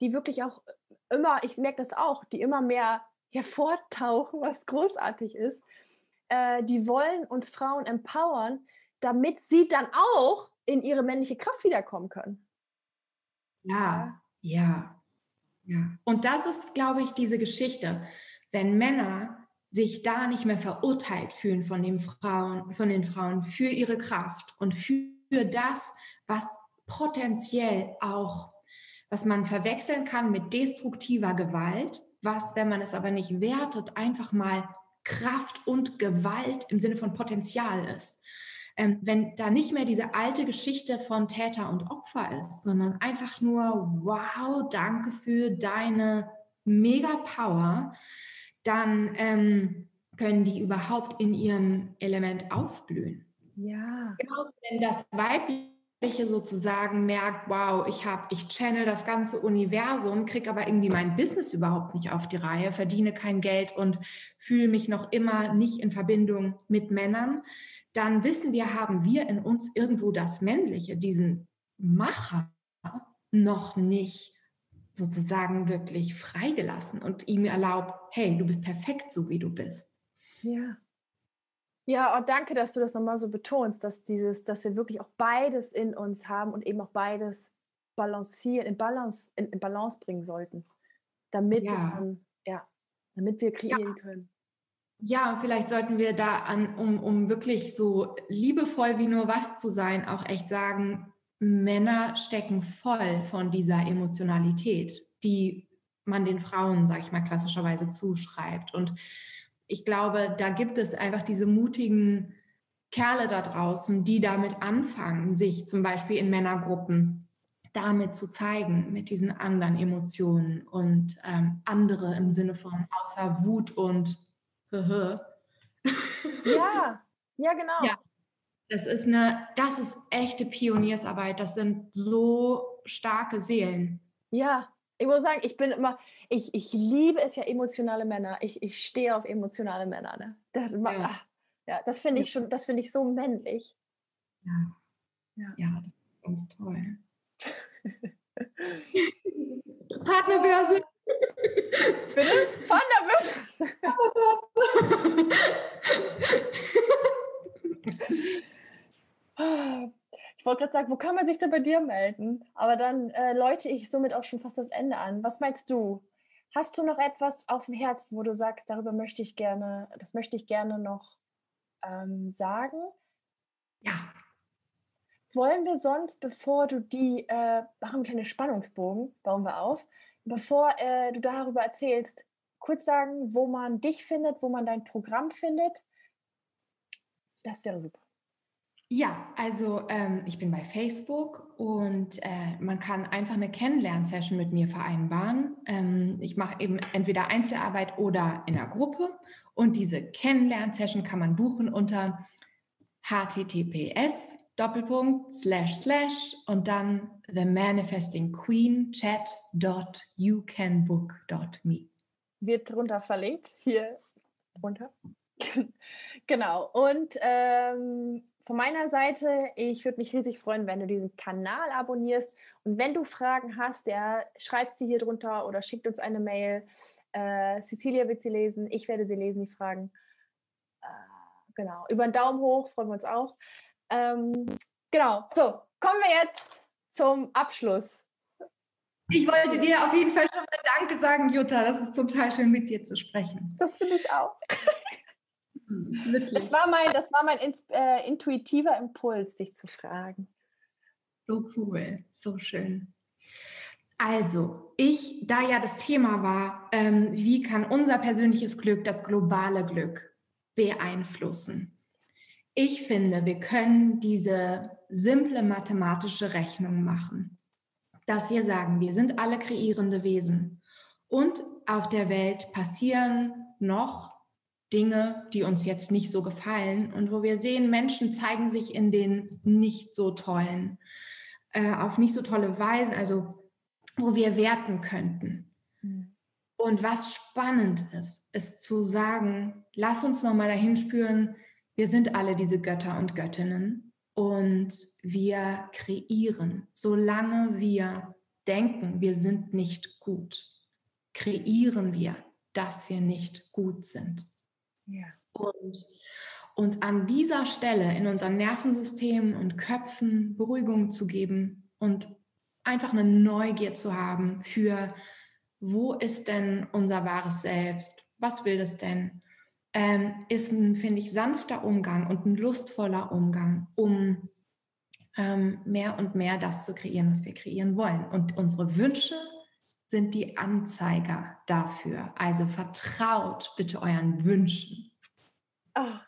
die wirklich auch immer, ich merke das auch, die immer mehr hervortauchen, was großartig ist, äh, die wollen uns Frauen empowern, damit sie dann auch in ihre männliche Kraft wiederkommen können. Ja, ja, ja. Und das ist, glaube ich, diese Geschichte. Wenn Männer sich da nicht mehr verurteilt fühlen von den Frauen, von den Frauen für ihre Kraft und für das, was potenziell auch, was man verwechseln kann mit destruktiver Gewalt, was, wenn man es aber nicht wertet, einfach mal Kraft und Gewalt im Sinne von Potenzial ist. Ähm, wenn da nicht mehr diese alte Geschichte von Täter und Opfer ist, sondern einfach nur, wow, danke für deine mega Power, dann ähm, können die überhaupt in ihrem Element aufblühen. Ja. Genauso, wenn das Weibliche sozusagen merkt, wow, ich habe, ich channel das ganze Universum, kriege aber irgendwie mein Business überhaupt nicht auf die Reihe, verdiene kein Geld und fühle mich noch immer nicht in Verbindung mit Männern, dann wissen wir, haben wir in uns irgendwo das Männliche, diesen Macher noch nicht sozusagen wirklich freigelassen und ihm erlaubt, hey, du bist perfekt so, wie du bist. Ja. Ja, und danke, dass du das nochmal so betonst, dass dieses, dass wir wirklich auch beides in uns haben und eben auch beides balancieren, in Balance, in, in Balance bringen sollten, damit ja. dann, ja, damit wir kreieren ja. können. Ja, vielleicht sollten wir da an, um, um wirklich so liebevoll wie nur was zu sein, auch echt sagen, Männer stecken voll von dieser Emotionalität, die man den Frauen, sage ich mal, klassischerweise zuschreibt. Und ich glaube, da gibt es einfach diese mutigen Kerle da draußen, die damit anfangen, sich zum Beispiel in Männergruppen damit zu zeigen, mit diesen anderen Emotionen und ähm, andere im Sinne von außer Wut und ja, ja, genau. Ja, das ist eine, das ist echte Pioniersarbeit. Das sind so starke Seelen. Ja, ich muss sagen, ich bin immer, ich, ich liebe es ja emotionale Männer. Ich, ich stehe auf emotionale Männer. Ne? Das, ja. Ach, ja, das finde ich schon, das finde ich so männlich. Ja. Ja, ja das ist ganz toll. Partnerbörse. Bitte? Partnerbörse. Ich wollte gerade sagen, wo kann man sich denn bei dir melden? Aber dann äh, läute ich somit auch schon fast das Ende an. Was meinst du? Hast du noch etwas auf dem Herzen, wo du sagst, darüber möchte ich gerne, das möchte ich gerne noch ähm, sagen? Ja. Wollen wir sonst, bevor du die, äh, machen einen kleinen Spannungsbogen, bauen wir auf, bevor äh, du darüber erzählst, kurz sagen, wo man dich findet, wo man dein Programm findet? Das wäre super. Ja, also ähm, ich bin bei Facebook und äh, man kann einfach eine Kennenlernsession mit mir vereinbaren. Ähm, ich mache eben entweder Einzelarbeit oder in einer Gruppe und diese Kennenlernsession kann man buchen unter https Doppelpunkt slash slash und dann the manifesting queen chat.youcanbook.me. Wird drunter verlinkt, hier drunter. genau. Und ähm, von meiner Seite, ich würde mich riesig freuen, wenn du diesen Kanal abonnierst. Und wenn du Fragen hast, ja, schreib sie hier drunter oder schickt uns eine Mail. Äh, Cecilia wird sie lesen, ich werde sie lesen, die Fragen. Äh, genau, über einen Daumen hoch freuen wir uns auch. Ähm, genau, so, kommen wir jetzt zum Abschluss? Ich wollte dir auf jeden Fall schon mal Danke sagen, Jutta. Das ist total schön, mit dir zu sprechen. Das finde ich auch. Wirklich. Das war mein, das war mein äh, intuitiver Impuls, dich zu fragen. So cool, so schön. Also, ich, da ja das Thema war, ähm, wie kann unser persönliches Glück das globale Glück beeinflussen? Ich finde, wir können diese simple mathematische Rechnung machen, dass wir sagen, wir sind alle kreierende Wesen und auf der Welt passieren noch Dinge, die uns jetzt nicht so gefallen und wo wir sehen, Menschen zeigen sich in den nicht so tollen, äh, auf nicht so tolle Weisen, also wo wir werten könnten. Mhm. Und was spannend ist, ist zu sagen, lass uns nochmal dahin spüren, wir sind alle diese Götter und Göttinnen und wir kreieren, solange wir denken, wir sind nicht gut, kreieren wir, dass wir nicht gut sind. Ja. Und uns an dieser Stelle in unseren Nervensystemen und Köpfen Beruhigung zu geben und einfach eine Neugier zu haben für, wo ist denn unser wahres Selbst? Was will das denn? Ähm, ist ein, finde ich, sanfter Umgang und ein lustvoller Umgang, um ähm, mehr und mehr das zu kreieren, was wir kreieren wollen. Und unsere Wünsche sind die Anzeiger dafür. Also vertraut bitte euren Wünschen. Oh,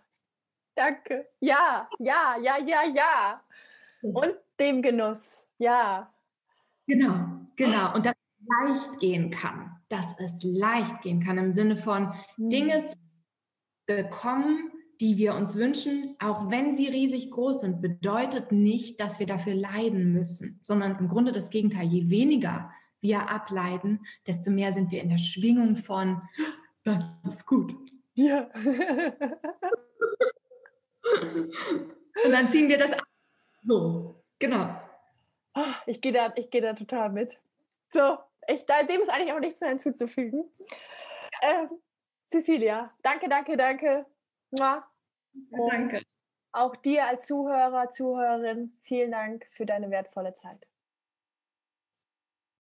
danke. Ja, ja, ja, ja, ja. Und dem Genuss. Ja. Genau, genau. Und dass es leicht gehen kann. Dass es leicht gehen kann im Sinne von hm. Dinge zu bekommen, die wir uns wünschen, auch wenn sie riesig groß sind, bedeutet nicht, dass wir dafür leiden müssen, sondern im Grunde das Gegenteil. Je weniger wir ableiten, desto mehr sind wir in der Schwingung von, das ist gut. Ja. Und dann ziehen wir das ab. So, genau. Ah, ich gehe da, geh da total mit. So, ich, dem ist eigentlich auch nichts mehr hinzuzufügen. Ähm, Cecilia, danke, danke, danke. danke. Auch dir als Zuhörer, Zuhörerin, vielen Dank für deine wertvolle Zeit.